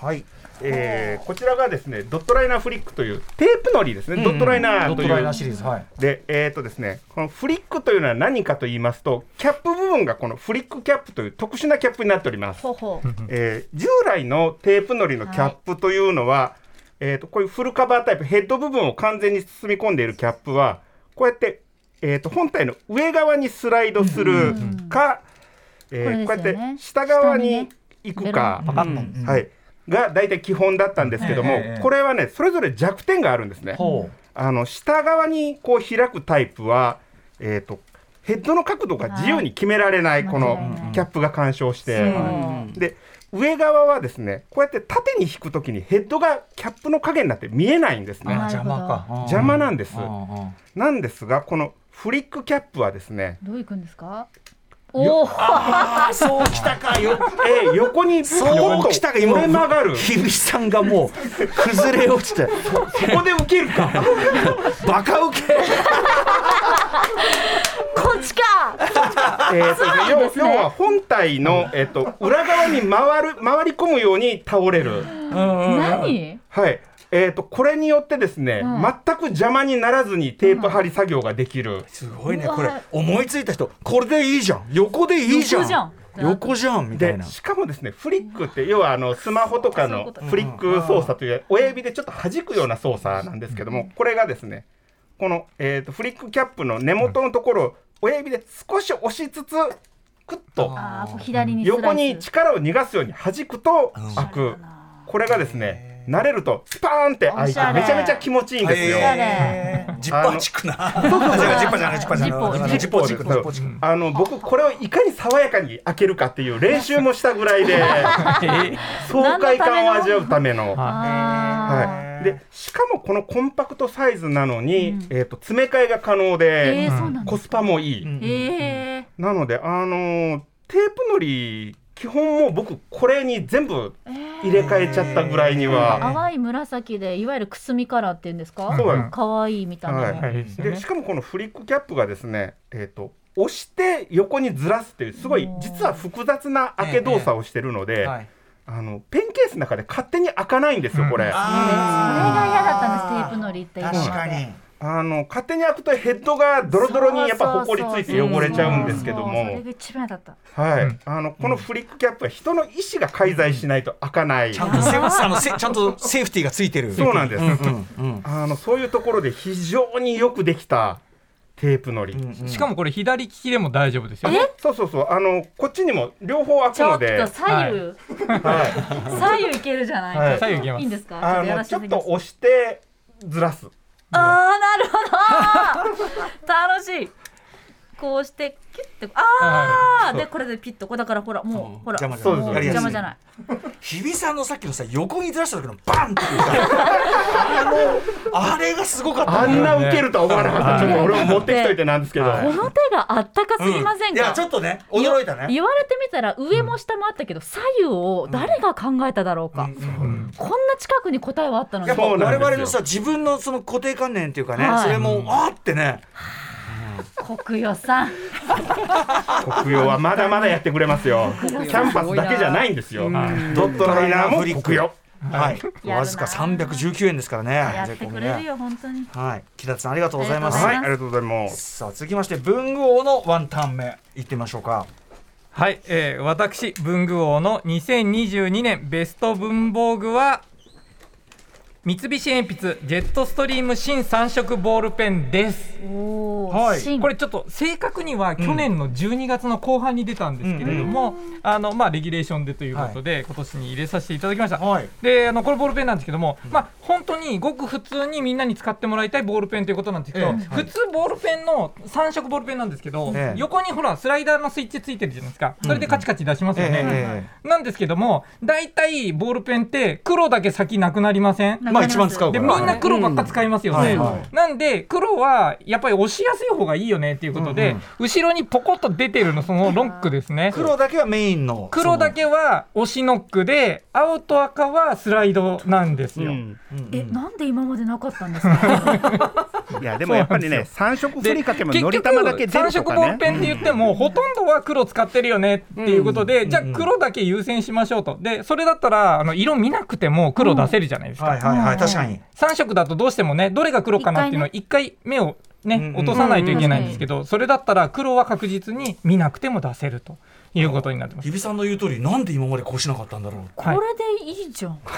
う。はい。えーこちらがですねドットライナーフリックというテープのりですね、ドットライナーという。ドットライナーシリーズ。はい。でえーとですねこのフリックというのは何かと言いますとキャップ部分がこのフリックキャップという特殊なキャップになっております、ほほ。えー従来のテープのりのキャップというのは、えーとこういうフルカバータイプヘッド部分を完全に包み込んでいるキャップはこうやって、えーと本体の上側にスライドするか、えーこうやこれですよね。って下側に行くか、ベロンうん。はい、が大体基本だったんですけども、ええこれはねそれぞれ弱点があるんですね。あの下側にこう開くタイプは、えー、とヘッドの角度が自由に決められない、はいこのキャップが干渉して、で上側はですねこうやって縦に引くときにヘッドがキャップの影になって見えないんですね。邪魔か。邪魔なんです。うんうんなんですがこのフリックキャップはですね、どういくんですか？おお。ああ、そうきたかよ。えー横にポそうきたか今と折れ曲がる日比さんがもう崩れ落ちてそこで受けるかバカウケ。こっちか。えーとね要ですね要は本体の、えっと裏側に回る回り込むように倒れる。何？はい。えー、とこれによってですね、うん。全く邪魔にならずにテープ貼り作業ができる、すごいねこれ。思いついた人これでいいじゃん。横でいいじゃん。横じゃん横じゃんみたいな。でしかもですねフリックって要はあのスマホとかのフリック操作という親指でちょっと弾くような操作なんですけどもこれがですねこの、えー、とフリックキャップの根元のところを親指で少し押しつつクッと。横に力を逃がすように弾くとうん。開く。これがですね慣れるとスパーンって開いてめちゃめちゃ気持ちいいんですよ。ジッパーチックな。ジッパーじゃないジッパーじゃな。いジッポチックジッポーチックあの僕これをいかに爽やかに開けるかっていう練習もしたぐらいで 爽快感を味わうための。あはい、でしかもこのコンパクトサイズなのに、うん。えー、と詰め替えが可能ーえで、ー、コ。スパもいい、うん。ええなので、あのーテープのり基本もう僕これに全部入れ替えちゃったぐらいには、淡い紫でいわゆるくすみカラーっていうんですか？そうなんです。可愛い見た目の、はい。はい。でしかもこのフリックキャップがですね、えー、と押して横にずらすっていうすごい実は複雑な開け動作をしてるので、はい。あのペンケースの中で勝手に開かないんですよこれ。あそれが嫌だったんですープのりって確かにあの勝手に開くとヘッドがドロドロにやっぱほこりついて汚れちゃうんですけども。そうそれが一番嫌だった。はい、あのこのフリックキャップは人の意思が介在しないと開かない、ちゃんとセあのせ ちゃんとセーフティーがついてる。そうなんです、うんうんあのそういうところで非常によくできたテープのり、しかもこれ左利きでも大丈夫ですよ。そうそうそう。あのこっちにも両方開くちょっのでと左右、はい。左右いけるじゃない、はい。左右いけます。いいんですか？ちょっと押してずらすああなるほど。楽しい。こうしてキュッてあはい。あでこれでピッとこれだからほらもうほら邪魔じゃない。邪魔じゃない。日比さんのさっきのさ横にずらした時のバンっていうかあのあれがすごかった。あんな受けるとは思わなかった、はいちょっと俺も持ってきといてなんですけど、はいこの手があったかすぎませんか、いやちょっとね驚いたね。言われてみたら上も下もあったけど、左右を誰が考えただろうか、こんな近くに答えはあったのに。やっぱ我々のさ自分のその固定観念っていうかね、はい。それもあーってね国与さん。国用はまだまだやってくれますよ。キャンパスだけじゃないんですよ、ドットライナーも国用はい。わずか319円ですからね。やってくれるよ本当に。はい。木立さんありがとうございます。はいありがとうございます。さあ続きまして文具王のワンタン目いってみましょうか。はい、えー、私文具王の2022年ベスト文房具は三菱鉛筆ジェットストリーム新3色ボールペンです。はい。新。これちょっと正確には去年の12月の後半に出たんですけれども、あのまあレギュレーションでということで、今年に入れさせていただきました。はい。であのこれボールペンなんですけども、まあ本当にごく普通にみんなに使ってもらいたいボールペンということなんですけど、ええ。普通ボールペンの3色ボールペンなんですけど、ええ。横にほらスライダーのスイッチついてるじゃないですか。それでカチカチ出しますよね、えなんですけども大体ボールペンって黒だけ先なくなりません？まあ一番使うから。でみんな黒ばっか使いますよね、うん。はいはい。なんで黒はやっぱり押しやすい方がいいよねっていうことで、後ろにポコッと出てるのそのロックですね。黒だけはメインの。黒だけは押しノックで青と赤はスライドなんですよ、うん。えなんで今までなかったんですか？いやでもやっぱりね三色ふりかけも結のり玉だけ出3色るとかね。ボールペンって言っても、ほとんどは黒使ってるよねっていうことで、じゃあ黒だけ優先しましょうと。でそれだったらあの色見なくても黒出せるじゃないですか、はい確かに。3色だとどうしてもねどれが黒かなっていうのを一回目をね落とさないといけないんですけど、それだったら黒は確実に見なくても出せるということになってます。日比さんの言う通りなんで今までこうしなかったんだろう。これでいいじゃん、こ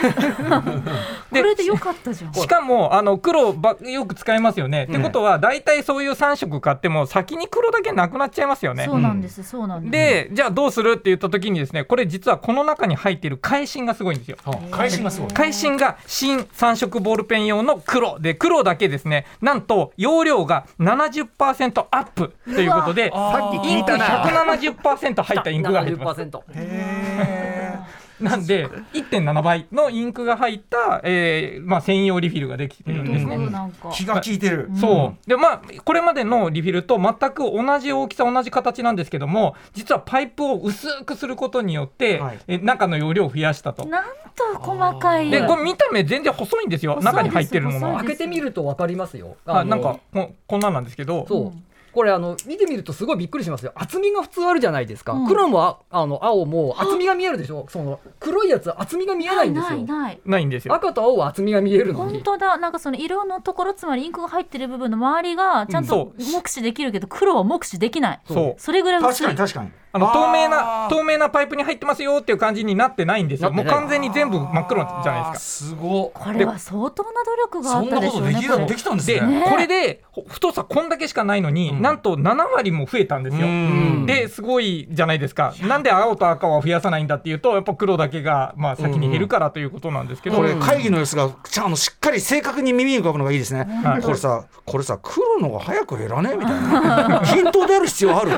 れでよかったじゃん。しかもあの黒ばよく使いますよね。ってことは大体そういう3色買っても先に黒だけなくなっちゃいますよね。そうなんです、そうなんです。でじゃあどうするって言った時にですねこれ実はこの中に入っている返信がすごいんですよ。返しがすごい。返信が新3色ボールペン用の黒で黒だけですね。なんと容量が70%アップということでさっき聞インクいたな。170%入ったインクが入ってます。70% なんで1.7倍のインクが入った、えーまあ、専用リフィルができてるんですね。うんなんか気が利いてるそうでまあこれまでのリフィルと全く同じ大きさ同じ形なんですけども実はパイプを薄くすることによって、はいえ中の容量を増やしたと。なんと細かいでこれ見た目全然細いんですよ細いです中に入ってるもの。開けてみると分かりますよ。のあなんかここんなんなんですけどそう。これあの見てみるとすごいびっくりしますよ。厚みが普通あるじゃないですか、うん。黒もああの青も厚みが見えるでしょ？その黒いやつは厚みが見えないんですよ。ないないない。んですよ。赤と青は厚みが見えるの本に当だ。なんかその色のところつまりインクが入ってる部分の周りがちゃんとう。ん目視できるけど黒は目視できない。そう。それぐらい確かに確かに。あの透明な透明なパイプに入ってますよっていう感じになってないんですよ。もう完全に全部真っ黒じゃないですすごっ。これは相当な努力があったでしょうことできたねこれ。できたんですか。で、ね。ねこれでほ太さこんだけしかないのに、なんと7割も増えたんですよ。うん。ですごいじゃないですか。なんで青と赤は増やさないんだっていうとやっぱ黒だけがまあ先に減るからということなんですけど。これ会議の様子がちゃんとしっかり正確に耳に浮かぶのがいいですね、はい。これさこれさ黒のが早く減らねみたいな。均等である必要ある。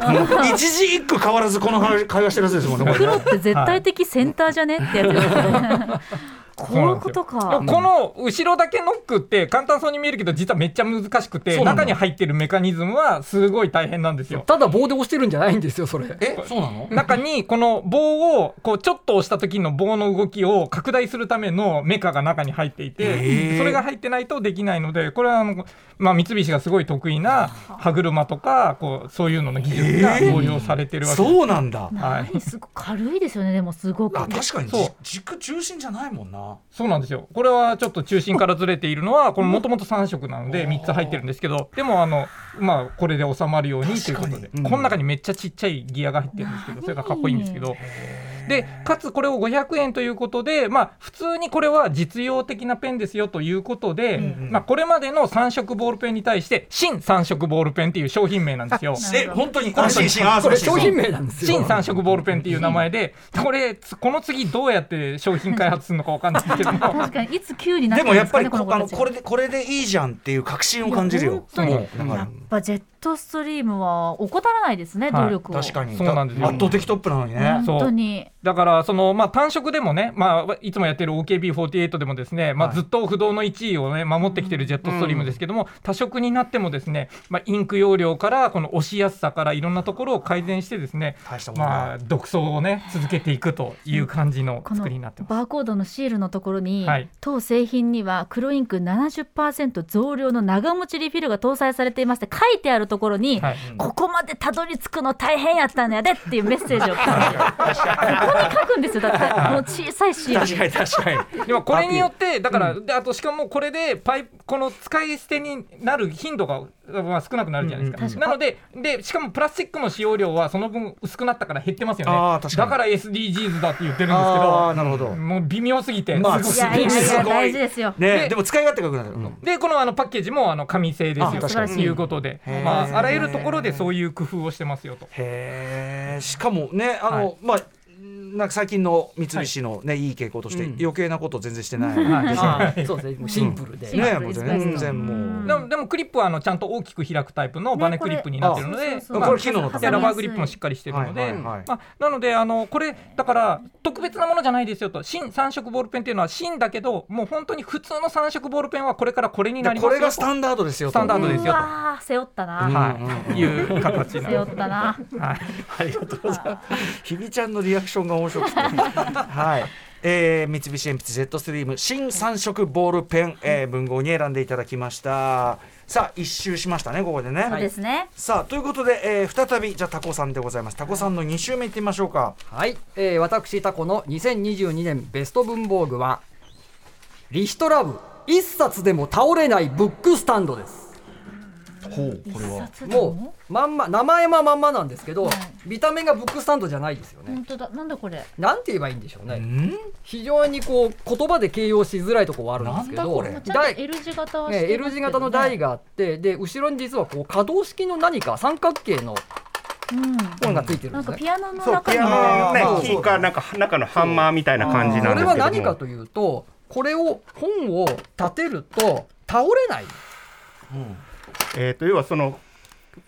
一字一句変わらずこの話会話してるやつですもんねこれね。黒って絶対的センターじゃねってやつですね こういうことでかもこの後ろだけノックって簡単そうに見えるけど実はめっちゃ難しくて中に入ってるメカニズムはすごい大変なんですよ。ただ棒で押してるんじゃないんですよそれ。え？そうなの？中にこの棒をこうちょっと押した時の棒の動きを拡大するためのメカが中に入っていへてー。それが入ってないとできないのでこれはあの、まあ、三菱がすごい得意な歯車とかこうそういうのの技術が応用されてるわけで。す。そうなんだ。はい。何 すごく軽いですよねでもすごくあ確かに。軸中心じゃないもんななそうなんですよ。これはちょっと中心からずれているのはこれもともと3色なので3つ入ってるんですけどでもあのまあこれで収まるようにということで、この中にめっちゃちっちゃいギアが入ってるんですけどそれがかっこいいんですけど。でかつこれを500円ということで、まあ、普通にこれは実用的なペンですよということで、まあ、これまでの3色ボールペンに対して新3色ボールペンっていう商品名なんですよ。え本当にこれ商品名なんですよ。新3色ボールペンっていう名前でこれつこの次どうやって商品開発するのかわかんないですけども。確かにいつ急になっでもやっぱりたんですかねこのこれでこれでいいじゃんっていう確信を感じるよ。やっぱジェットストリームは怠らないですねはい。努力を、確かに。そうなんですよ。圧倒的トップなのにね。本当に。だからその、まあ、単色でもね、まあ、いつもやってる OKB48 でもですね、まあ、はい。ずっと不動の1位を、ね、守ってきてるジェットストリームですけども、多色になってもですね、まあ、インク容量からこの押しやすさからいろんなところを改善してですね大したもんだ。まあ、独創をね続けていくという感じの作りになってます。バーコードのシールのところに、はい。当製品には黒インク70%増量の長持ちリフィルが搭載されていまして書いてあるところに、はい。ここまでたどり着くの大変やったんやでっていうメッセージを ここに書くんですよ。だってこの小さいシール確かに確かに。でもこれによってだから、であとしかもこれでパイこの使い捨てになる頻度が、まあ、少なくなるじゃないですか,、うん確なのででしかもプラスチックの使用量はその分薄くなったから減ってますよね。だから SDGs だって言ってるんですけあーなるほど。どもう微妙すぎて、まあすごい。いやいやいやすごい大事ですよ。でねでも使い勝手が良くなる。うん。でこのあのパッケージもあの紙製ですよ。ということで。まあ、あらゆるところでそういう工夫をしてますよと。へえしかもねあの、はい。まあなんか最近の三菱のね、い、い傾向としてうん。余計なこと全然してない、はいですよあーそうですね。もうシンプルで、ねもう全然もう、でもでもクリップはあのちゃんと大きく開くタイプのバネクリップになってるので、ねこれ機能のラバーグリップもしっかりしてるので、はいはいはい。まあ、なのであのこれだから特別なものじゃないですよと。新三色ボールペンっていうのは新だけどもう本当に普通の三色ボールペンはこれからこれになりますよでこれがスタンダードですよと。スタンダードですよ背負ったな、はい、いう形な背負ったな。はい、ありがとうございます。ひびちゃんのリアクションが面白くて。はい。えー、三菱鉛筆ジェットストリーム新三色ボールペン、えー、文豪に選んでいただきました。さあ一周しましたねここでね。そうですね、さあということで、えー、再びじゃあタコさんでございます。タコさんの2週目いってみましょうか。はい、えー、私タコの2022年ベスト文房具はリヒトラブ一冊でも倒れないブックスタンドですほうこれは。もうまんま名前はまんまなんですけど、はい見た目がブックスタンドじゃないですよね、本当だ。なんだこれ。なんて言えばいいんでしょうね、ん？非常にこう言葉で形容しづらいところはあるんですけどなんだこれ。L 字型はね、L 字型の台があってで後ろに実はこう可動式の何か三角形のうん。本がついてるんなんですね。かピアノの中にねそうキーかなんか中のハンマーみたいな感じなんこれですけども。は何かというとこれを本を立てると倒れない。えー、と要はその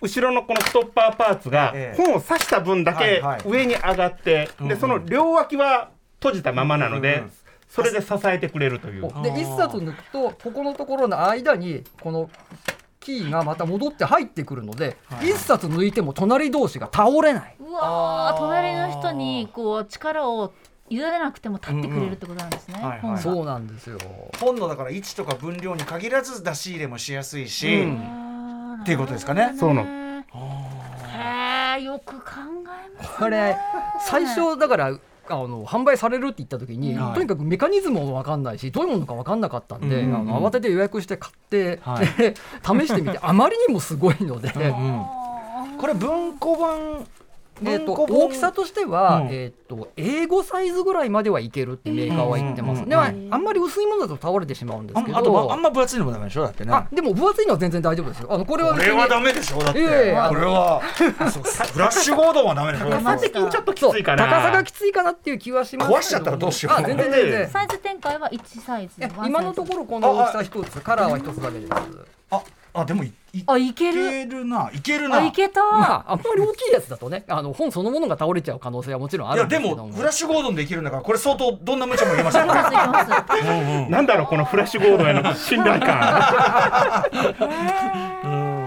後ろのこのストッパーパーツがええ。本を刺した分だけ上に上がって、でその両脇は閉じたままなので、それで支えてくれるという。であー一冊抜くとここのところの間にこのキーがまた戻って入ってくるのではい。一冊抜いても隣同士が倒れない。うわ隣の人にこう力を委ねなくても立ってくれるってことなんですね、そうなんですよ。本のだから位置とか分量に限らず出し入れもしやすいし。うんっていうことですかね。そうなへえよく考えますね。これ最初だからあの販売されるって言った時に、はい。とにかくメカニズムも分かんないしどういうものか分かんなかったんで、うんあの慌てて予約して買って、はい。で試してみてあまりにもすごいので、うんこれ文庫版えー、と大きさとしては、うん。えー、と英語サイズぐらいまではいけるってメーカーは言ってます、うん。ではあんまり薄いものだと倒れてしまうんですけど。ああとまあんま分厚いのもダメでしょ？だってね。あでも分厚いのは全然大丈夫ですよ。あのこれはこれはダメでしょ？だって、いやいやこれは。そう フラッシュゴードンはダメでしょ？だって高さ的にちょっときついかな。高さがきついかなっていう気はします。けど壊しちゃったらどうしよう。あ全然全然。サイズ展開は1サイズ。え今のところこの大きさ一つカラーは一つだけです。ああでもいいあいけいるけるな。いけるな。いあいけた、まあ、あんまり大きいやつだとね、あの本そのものが倒れちゃう可能性はもちろんあるやでんですけども。もフラッシュゴードンでいけるんだからこれ相当どんな無茶もいけますよいけますいけますうんうん なんだろうこのフラッシュゴードンへの信頼感。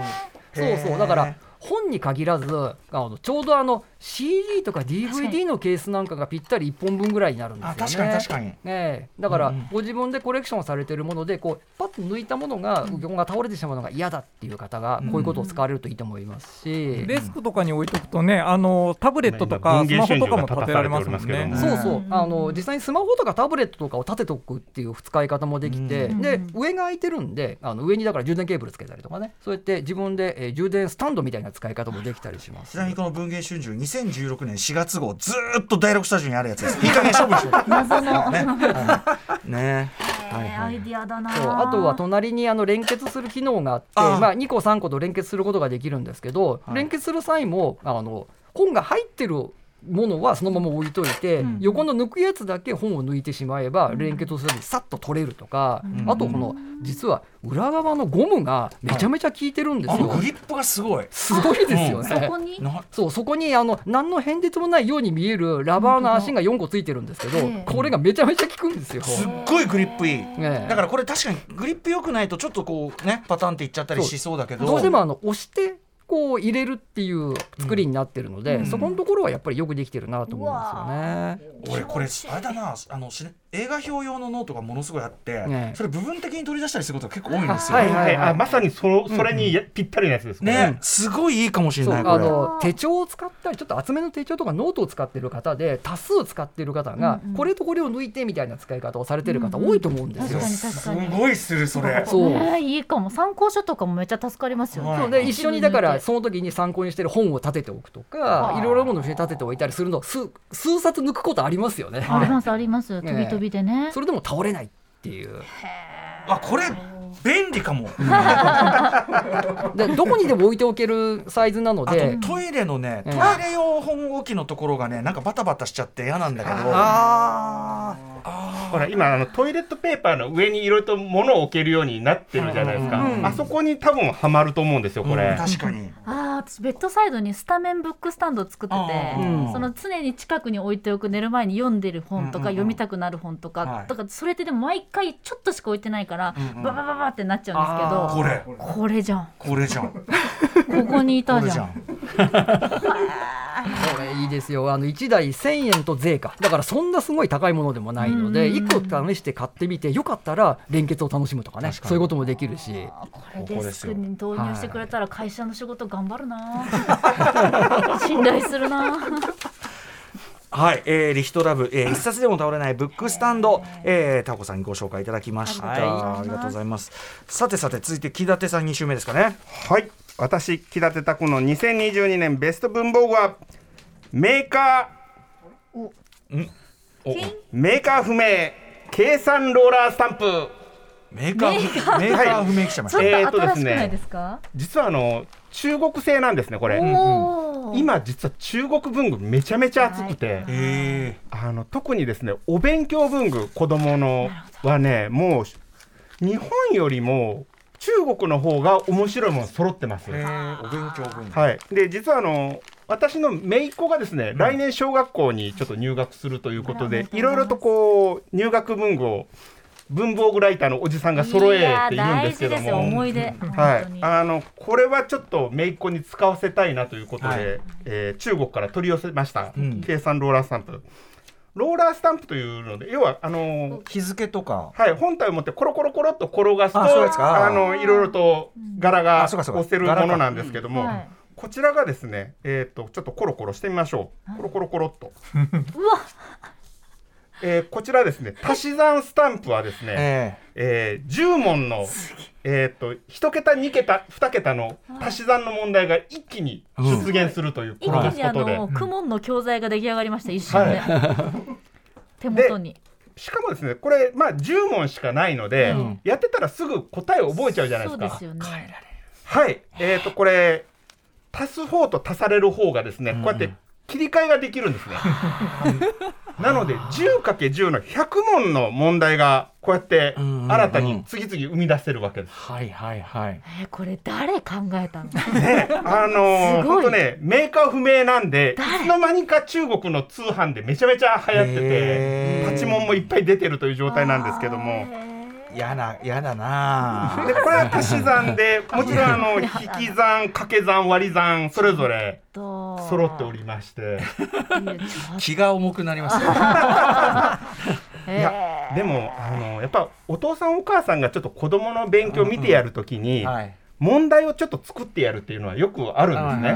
そうそう、だから本に限らずあのちょうどあの CD とか DVD のケースなんかがぴったり1本分ぐらいになるんですよね。あ確かに確かに。ねえ。だから、ご自分でコレクションされてるものでこうパッと抜いたものがうどんが倒れてしまうのが嫌だっていう方がこういうことを使われるといいと思いますし、デスクとかに置いとくとねあのタブレットと今かスマホとかも立てられますもんね。そうそう、あの実際にスマホとかタブレットとかを立てとくっていう使い方もできて、うん。で上が空いてるんであの上にだから充電ケーブルつけたりとかね。そうやって自分で、えー充電スタンドみたいな使い方もできたりします。ちなみにこの文芸春秋2016年4月号ずーっと第6スタジオにあるやつです。いい加減処分しろ謎の、ね。はいね。はいえーアイディアだなそう。あとは隣にあの連結する機能があってまあ、2個3個と連結することができるんですけど、はい。連結する際もあの本が入ってるものはそのまま置いといて、うん。横の抜くやつだけ本を抜いてしまえば連結をするのにさっと取れるとか、うん。あとこの実は裏側のゴムがめちゃめちゃ効いてるんですよ。あのグリップがすごい。すごいですよね。そこに？なそうそこにあの何の変哲もないように見えるラバーの足が4個ついてるんですけど、ええ。これがめちゃめちゃ効くんですよ。すっごいグリップいい。ねえ。だからこれ確かにグリップ良くないとちょっとこうねパターンっていっちゃったりしそうだけど。どうしてもあの押してこう入れるっていう作りになってるので、うん。そこのところはやっぱりよくできてるなと思うんですよね。俺これあれだな。あのし映画表用のノートがものすごいあって、ね。それ部分的に取り出したりすることが結構多いんですよ、はいはいあまさにそそれにやぴったりなやつですね、すごいいいかもしれないこれ。あの手帳を使ったりちょっと厚めの手帳とかノートを使ってる方で多数使ってる方が、これとこれを抜いてみたいな使い方をされてる方多いと思うんですよ。確かに確すかに。ごいするそれ。そう。いいかも。参考書とかもめっちゃ助かりますよね、はい。そう。で一緒にだからそその時に参考にしてる本を立てておくとあかーいろいろなものを立てておいたりするの数数冊抜くことありますよね。ありますありますね飛び飛びでねそれでも倒れないっていう。あこれ便利かも。でどこにでも置いておけるサイズなのあでとトイレのねトうん。イレ用本置きのところがねなんかバタバタしちゃって嫌なんだけど。あほら今あのトイレットペーパーの上にいろいろと物を置けるようになってるじゃないですか、うんあそこに多分はまると思うんですよこれ、うん確かに。あー私ベッドサイドにスタメンブックスタンドを作ってて、うんその常に近くに置いておく寝る前に読んでる本とか、うんうんうん。読みたくなる本とか、はいとかそれってでも毎回ちょっとしか置いてないから、うんうんババババってなっちゃうんですけどこれ。これじゃん。これじゃん。ここにいたじゃん。これじゃん。これいいですよ。あの1台1000円と税か。だからそんなすごい高いものでもないのでうん。1個試して買ってみてよかったら連結を楽しむとかね。そういうこともできるし。あこれデスクに導入してくれたら会社の仕事頑張るな信頼するなはい、えー、リヒトラブ、えー、一冊でも倒れないブックスタンド、えー、タコさんにご紹介いただきました。はいありがとうございます。さてさて、続いて木立さん2週目ですかね。はい。私木立拓の2022年ベスト文房具はメーカー。お。メーカー不明計算ローラースタンプ。メーカー、メーカー。不明来ました。ちょっえーととですね新しくないですか、実はあの中国製なんですねこれ、今実は中国文具めちゃめちゃ熱くて、えあの特にですねお勉強文具子供のはねもう日本よりも中国の方が面白いもの揃ってます。お勉強文具。はい、で実はあの私の姪っ子がですね、来年小学校にちょっと入学するということで、いろいろとこう入学文具を文房具ライターのおじさんが揃えているんですけども。思い出、はい、に。あのこれはちょっと姪っ子に使わせたいなということで、はい。えー中国から取り寄せました、うん。計算ローラースタンプ。ローラースタンプというので要はあの日付とか。はい、本体を持ってコロコロコロっと転がすとあのいろいろと柄が押せるものなんですけども、はいこちらがですね、えー、とちょっとコロコロしてみましょう。コロコロコロっと、うわえーこちらですね足し算スタンプはですね、ええ。ー10問の、え。ー、と1桁2桁2桁の足し算の問題が一気に出現するという、一転が気にあすことで、の公文の教材が出来上がりました一瞬で、手元に。しかもですねこれまあ10問しかないので、うん。やってたらすぐ答えを覚えちゃうじゃないですか。そうですよね。はい。えー、とこれ足す方と足される方がですね、こうやって切り替えができるんですね。なので 10×10 の100問の問題がこうやって新たに次々生み出せるわけです、はいはいはい。えーこれ誰考えたの？ね、あのー、すごい。ほんとねメーカー不明なんで誰？いつの間にか中国の通販でめちゃめちゃ流行っててへー。パチモンもいっぱい出てるという状態なんですけども。へ嫌な嫌だな でこれは足し算で もちろんあの引き算掛け算割り算それぞれと。揃っておりまして。気が重くなりますよ。いやでもあのやっぱお父さんお母さんがちょっと子供の勉強見てやるときに、はい。問題をちょっと作ってやるっていうのはよくあるんですね。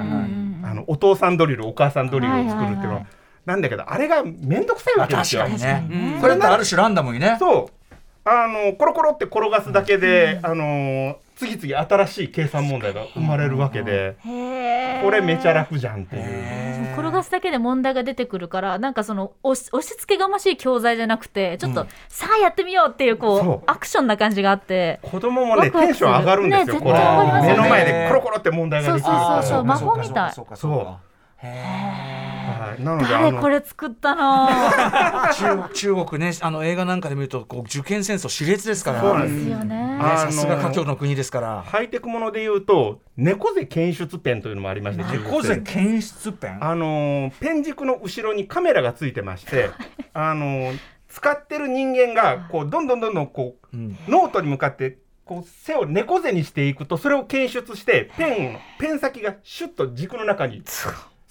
あのお父さんドリルお母さんドリルを作るっていうのは,、はいはいはいなんだけどあれが面倒くさいわけですよ。確かにね。ねそれってある種ランダムにね。そうあのコロコロって転がすだけで、あの次々新しい計算問題が生まれるわけで、これめちゃ楽じゃんっていう。転がすだけで問題が出てくるからなんかその押し押し付けがましい教材じゃなくてちょっと、うん。さあやってみようっていうこそう。うアクションな感じがあって子供もねワクワクテンション上がるんですよ、ねこれ目の前でコロコロって問題ができる。そうそうそうは魔法みたい。そうかそうかへい。なのであ誰のこれ作ったの？ー 中中国ねあの映画なんかで見るとこう受験戦争熾烈ですから。そうなんですよね。さすが華僑の国ですから。ハイテクもので言うと猫背検出ペンというのもありまして猫背検出ペンあのーペン軸の後ろにカメラがついてましてあのー使ってる人間がこうどんどんどんどんこううん。ノートに向かってこう背を猫背にしていくとそれを検出してペンのペン先がシュッと軸の中に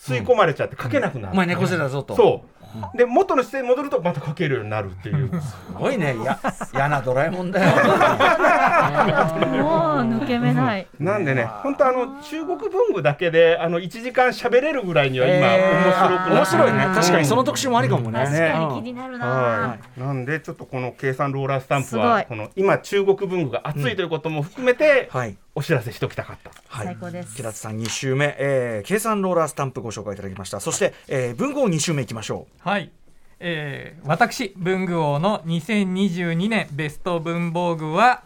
吸い込まれちゃって書けなくなる、お前猫背だぞと。そう。で元の姿勢に戻るとまた書けるようになるっていう。すごいね。や 嫌なドラえもんだよ。もう抜け目ない。なんでね本当あの中国文具だけであの1時間喋れるぐらいには今えー。面白くなって面白いね。確かにそのと特集もありかもね。確かに。気になるな、はい、なんでちょっとこの計算ローラースタンプはい。この今中国文具が熱いということも含めてはいお知らせしておきたかった。はい。最高です。平津さん2週目、えー計算ローラースタンプご紹介いただきました。そして、えー文豪2週目いきましょはい、えー私文具王の2022年ベスト文房具は、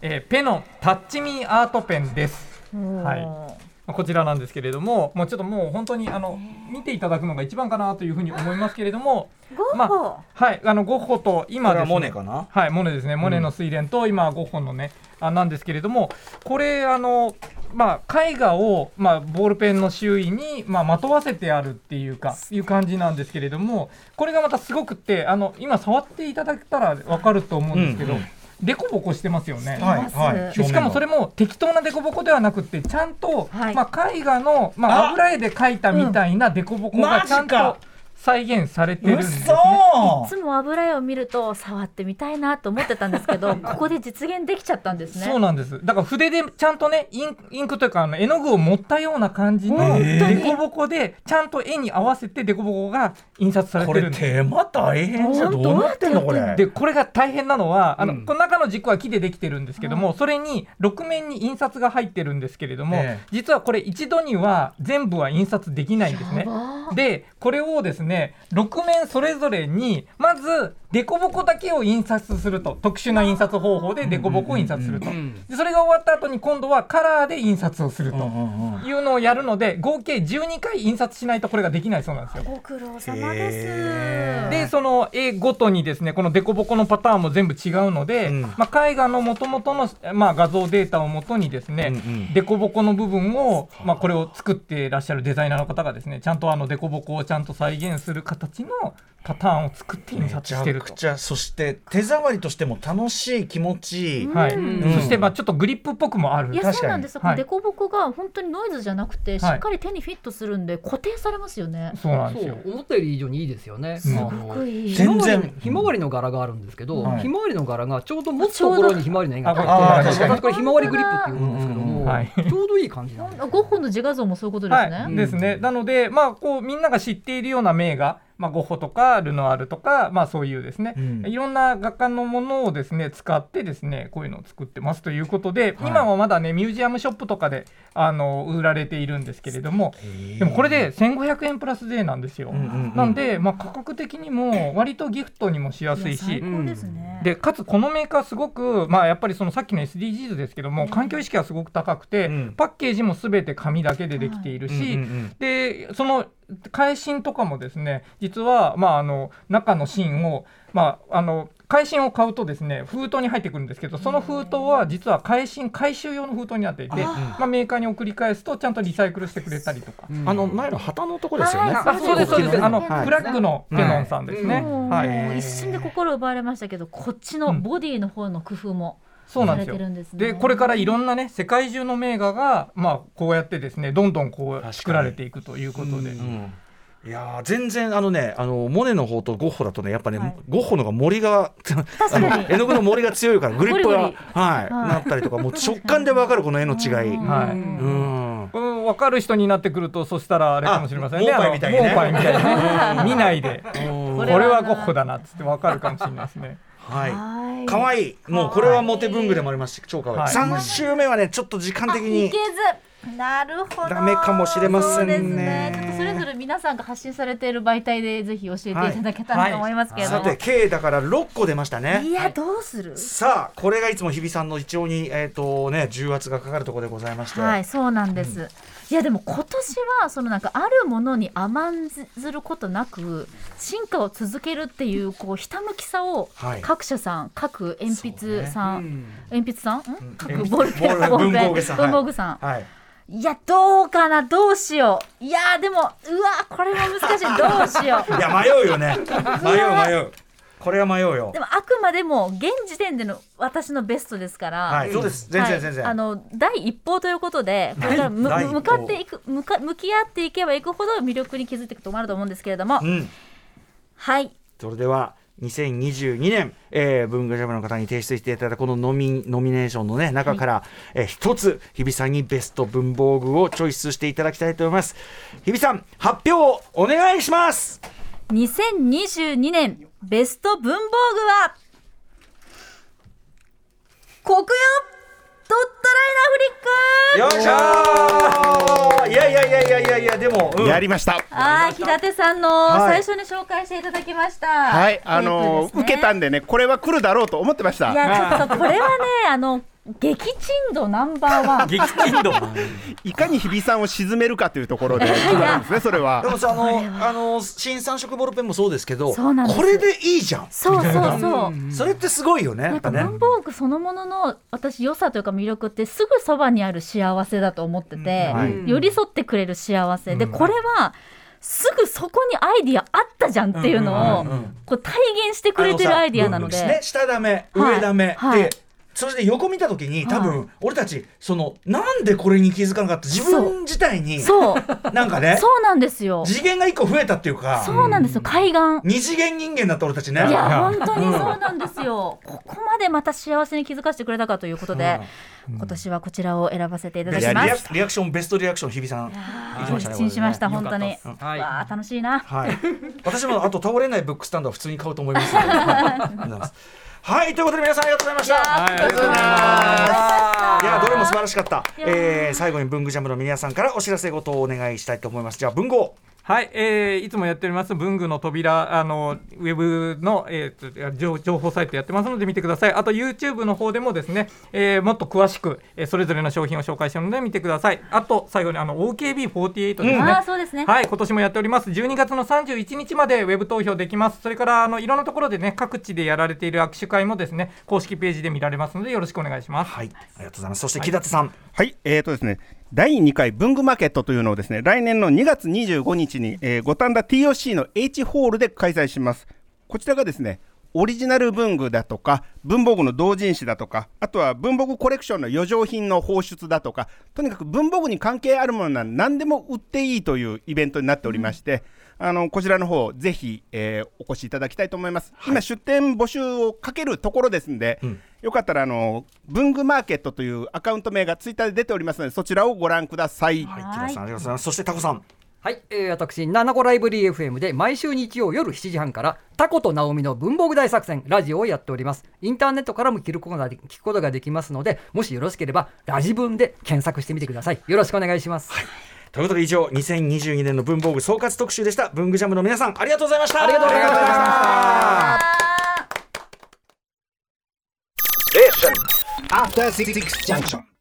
えーペノンタッチミーアートペンです。はい。まあこちらなんですけれども、もうちょっともう本当にあの見ていただくのが一番かなというふうに思いますけれども、ゴッまホ、はい、あのゴッホと今ですね。モネかな？はい、モネですね。モネの睡蓮と、今ゴッホのね、あなんですけれども、これあのまあ絵画をまあボールペンの周囲にまあまとわせてあるっていうかいう感じなんですけれども、これがまたすごくってあの今触っていただけたらわかると思うんですけど。うんうん。デコボコしてますよね。はいしかもそれも適当なデコボコではなくてちゃんと、はい。まあ、絵画の、まあ、あ油絵で描いたみたいなデコボコがちゃんと再現されてるんですね。いつも油絵を見ると触ってみたいなと思ってたんですけど ここで実現できちゃったんですね。そうなんです。だから筆でちゃんとね、インインクというかあの絵の具を持ったような感じの本当に。デコボコでちゃんと絵に合わせてデコボコが印刷されこれてるんです。手間大変じゃどうなってんのこれ？でこれが大変なのはあの、うん。この中の軸は木でできてるんですけども、それに6面に印刷が入ってるんですけれども、ええ。実はこれ一度には全部は印刷できないんですね。や。ばでこれをですね6面それぞれにまずデコボコだけを印刷すると特殊な印刷方法でデコボコを印刷すると、でそれが終わった後に今度はカラーで印刷をすると。いうのをやるので合計12回印刷しないとこれができないそうなんですよ。ご苦労様です。でその絵ごとにですねこのデコボコのパターンも全部違うので、うん。まあ、絵画の元々の、まあ、画像データをもとにですね、うんうんデコボコの部分を、まあ、これを作っていらっしゃるデザイナーの方がですねちゃんとあのデコボコをちゃんと再現する形のパターンを作って印め刷してると。ちゃくちゃそして手触りとしても楽しい気持ち。いい、はい。うん。そしてまあちょっとグリップっぽくもある。いや確かに。そうなんです。よ、はい。デコボコが本当にノイズじゃなくてしはい。っかり手にフィットするんで固定されますよね、そうなんですよ。そう。思ったより以上にいいですよね。すあごのくいい。全然。ひまわりの柄があるんですけど、はい。ひまわりの柄がちょうど持つところにひまわりの絵があ描いてああって、これひまわりグリップって言うんですけども、うんはい。ちょうどいい感じなんです。ゴッホの自画像もそういうことですね、はい、ですね。なので、まあ、こう、みんなが知っているような名画、まあ、ゴッホとか、ルノアールとか、まあ、そういうですね、うん。いろんな画家のものをですね、使ってですね、こういうのを作ってますということで、はい。今はまだね、ミュージアムショップとかで、あの、売られているんですけれども、でもこれで1500円プラス税なんですよ。うんうんうん。なんで、まあ、価格的にも、割とギフトにもしやすいし、ですね、でかつこのメーカーすごくまあやっぱりそのさっきの SDGs ですけども環境意識がすごく高くて、うん。パッケージもすべて紙だけでできているし、うんうんうん。でその返信とかもですね実はまああの中の芯をまああの会心を買うとですね封筒に入ってくるんですけどその封筒は実は会心回収用の封筒になっていてまあ、メーカーに送り返すとちゃんとリサイクルしてくれたりとか。あの前の旗のとこですよね。はいあそうですそうです。あの、はい。フラッグのペノンさんですね、もうはい。一瞬で心奪われましたけどこっちのボディの方の工夫もそうなんですよ。されてるんですね。でこれからいろんなね世界中の名画がまあこうやってですねどんどんこう作られていくということで、うんいやー全然あのねあのモネの方とゴッホだとねやっぱね、はい。ゴッホのが森があの絵の具の森が強いから グリップがはい、はい。なったりとかもう直感でわかるこの絵の違い。うん。はい。う分かる人になってくるとそしたらあれかもしれませんね。あモーパイみたいにねいにね。見ないで。うん。これはゴッホだなっつって分かるかもしれないですね。はい。はい。可愛い。もうこれはモテ文具でもありますし超可愛い。はい。三週目はねちょっと時間的にいけずなるほど。ダメかもしれませんね。ねちょっとそれぞれ皆さんが発信されている媒体でぜひ教えていただけたらと思いますけれども、さて K だから六個出ましたね。いやどうする？さあこれがいつも日比さんの胃腸にえっ、とね重圧がかかるところでございまして。はいそうなんです、いやでも今年はそのなんかあるものに甘んずることなく進化を続けるっていうこうひたむきさをはい。各社さん各鉛筆さん、鉛筆さん？ん。各うんボールペンボール文房具さん。文房具さん、はい。いやどうかな？どうしよういやでもうわこれは難しい どうしよういや迷うよね。迷う迷う。これは迷うよで。もあくまでも現時点での私のベストですから、はい、そうです。全然全然。はいあの第一報ということでこれからむ向かっていく向か向き合っていけばいくほど魅力に気づいていくともあると思うんですけれども、うん。はいそれでは2022年、えー、文具ジャムの方に提出していただいたこのノミノミネーションの、ね、中から、えー一つ日比さんにベスト文房具をチョイスしていただきたいと思います。日比さん発表をお願いします。2022年ベスト文房具は国よドットライナーフリックよいしょーいやいやいやいやいやいやでも、うんやりました。あー、日立さんのはい最初に紹介していただきました。はい、あの受けたんでね、これは来るだろうと思ってました。いや、ちょっとこれはね、あの、激鎮度ナンバーワン。激鎮度。いかに日比さんを沈めるかというところで決まるんですね、それは。で。もさあのあの新三色ボールペンもそうですけどそうなんです。これでいいじゃん。そうそうそう。それってすごいよねやなんかっぱね文房具そのものの私良さというか魅力ってすぐそばにある幸せだと思ってて、はい。寄り添ってくれる幸せ。でこれはすぐそこにアイディアあったじゃんっていうのをこう体現してくれてるアイディアなので。ね。下ダメはい。上ダメ、はいでそれで横見た時に多は分俺たちそのなんでこれに気づかなかった自分自体にそう。なんかねそうなんですよ。次元が一個増えたっていうか。そうなんですよ海岸。二次元人間だった俺たちね。いや本当にそうなんですよ。ここまでまた幸せに気づかせてくれたかということで、今年はこちらを選ばせていただきます。リアクションベストリアクション日比さん。一致しました本当に。わあ楽しいな。はい。私もあと倒れないブックスタンドは普通に買うと思いますはいということで皆さんありがとうございました。はいありがとうございます。いやどれも素晴らしかった、えー、最後に文具ジャムの皆さんからお知らせ事をお願いしたいと思います。じゃあ文豪はい、えーいつもやっております文具の扉あのウェブの、えーと情情報サイトやってますので見てくださいあと YouTube の方でもですね、えーもっと詳しく、えーそれぞれの商品を紹介しているので見てくださいあと最後にあの OKB48 ですね、ああそうですね。はい、今年もやっております。12月の31日までウェブ投票できます。それからあのいろんなところでね各地でやられている握手会もですね公式ページで見られますのでよろしくお願いします。はいありがとうございますそして木立さん、はい、えーとですね、第2回文具マーケットというのをですね、来年の2月25日に、えー、五反田 TOC の H ホールで開催します。こちらがですね、オリジナル文具だとか、文房具の同人誌だとか、あとは文房具コレクションの余剰品の放出だとか、とにかく文房具に関係あるものなら何でも売っていいというイベントになっておりまして、あのこちらの方ぜひ、えーお越しいただきたいと思います。今出店募集をかけるところですんで、よかったらあの文具マーケットというアカウント名がツイッターで出ておりますのでそちらをご覧ください。はい、木立さんありがとうございますそしてタコさんはい、えー、私、ナナコライブリー FM で毎週日曜夜7時半から、タコとナオミの文房具大作戦、ラジオをやっております。インターネットからも聞くことがで聞くことができますので、もしよろしければ、ラジ文で検索してみてください。よろしくお願いします。ということで以上2022年の文房具総括特集でした。文具ジャムの皆さんありがとうございました。ありがとうございました。After Six Junction.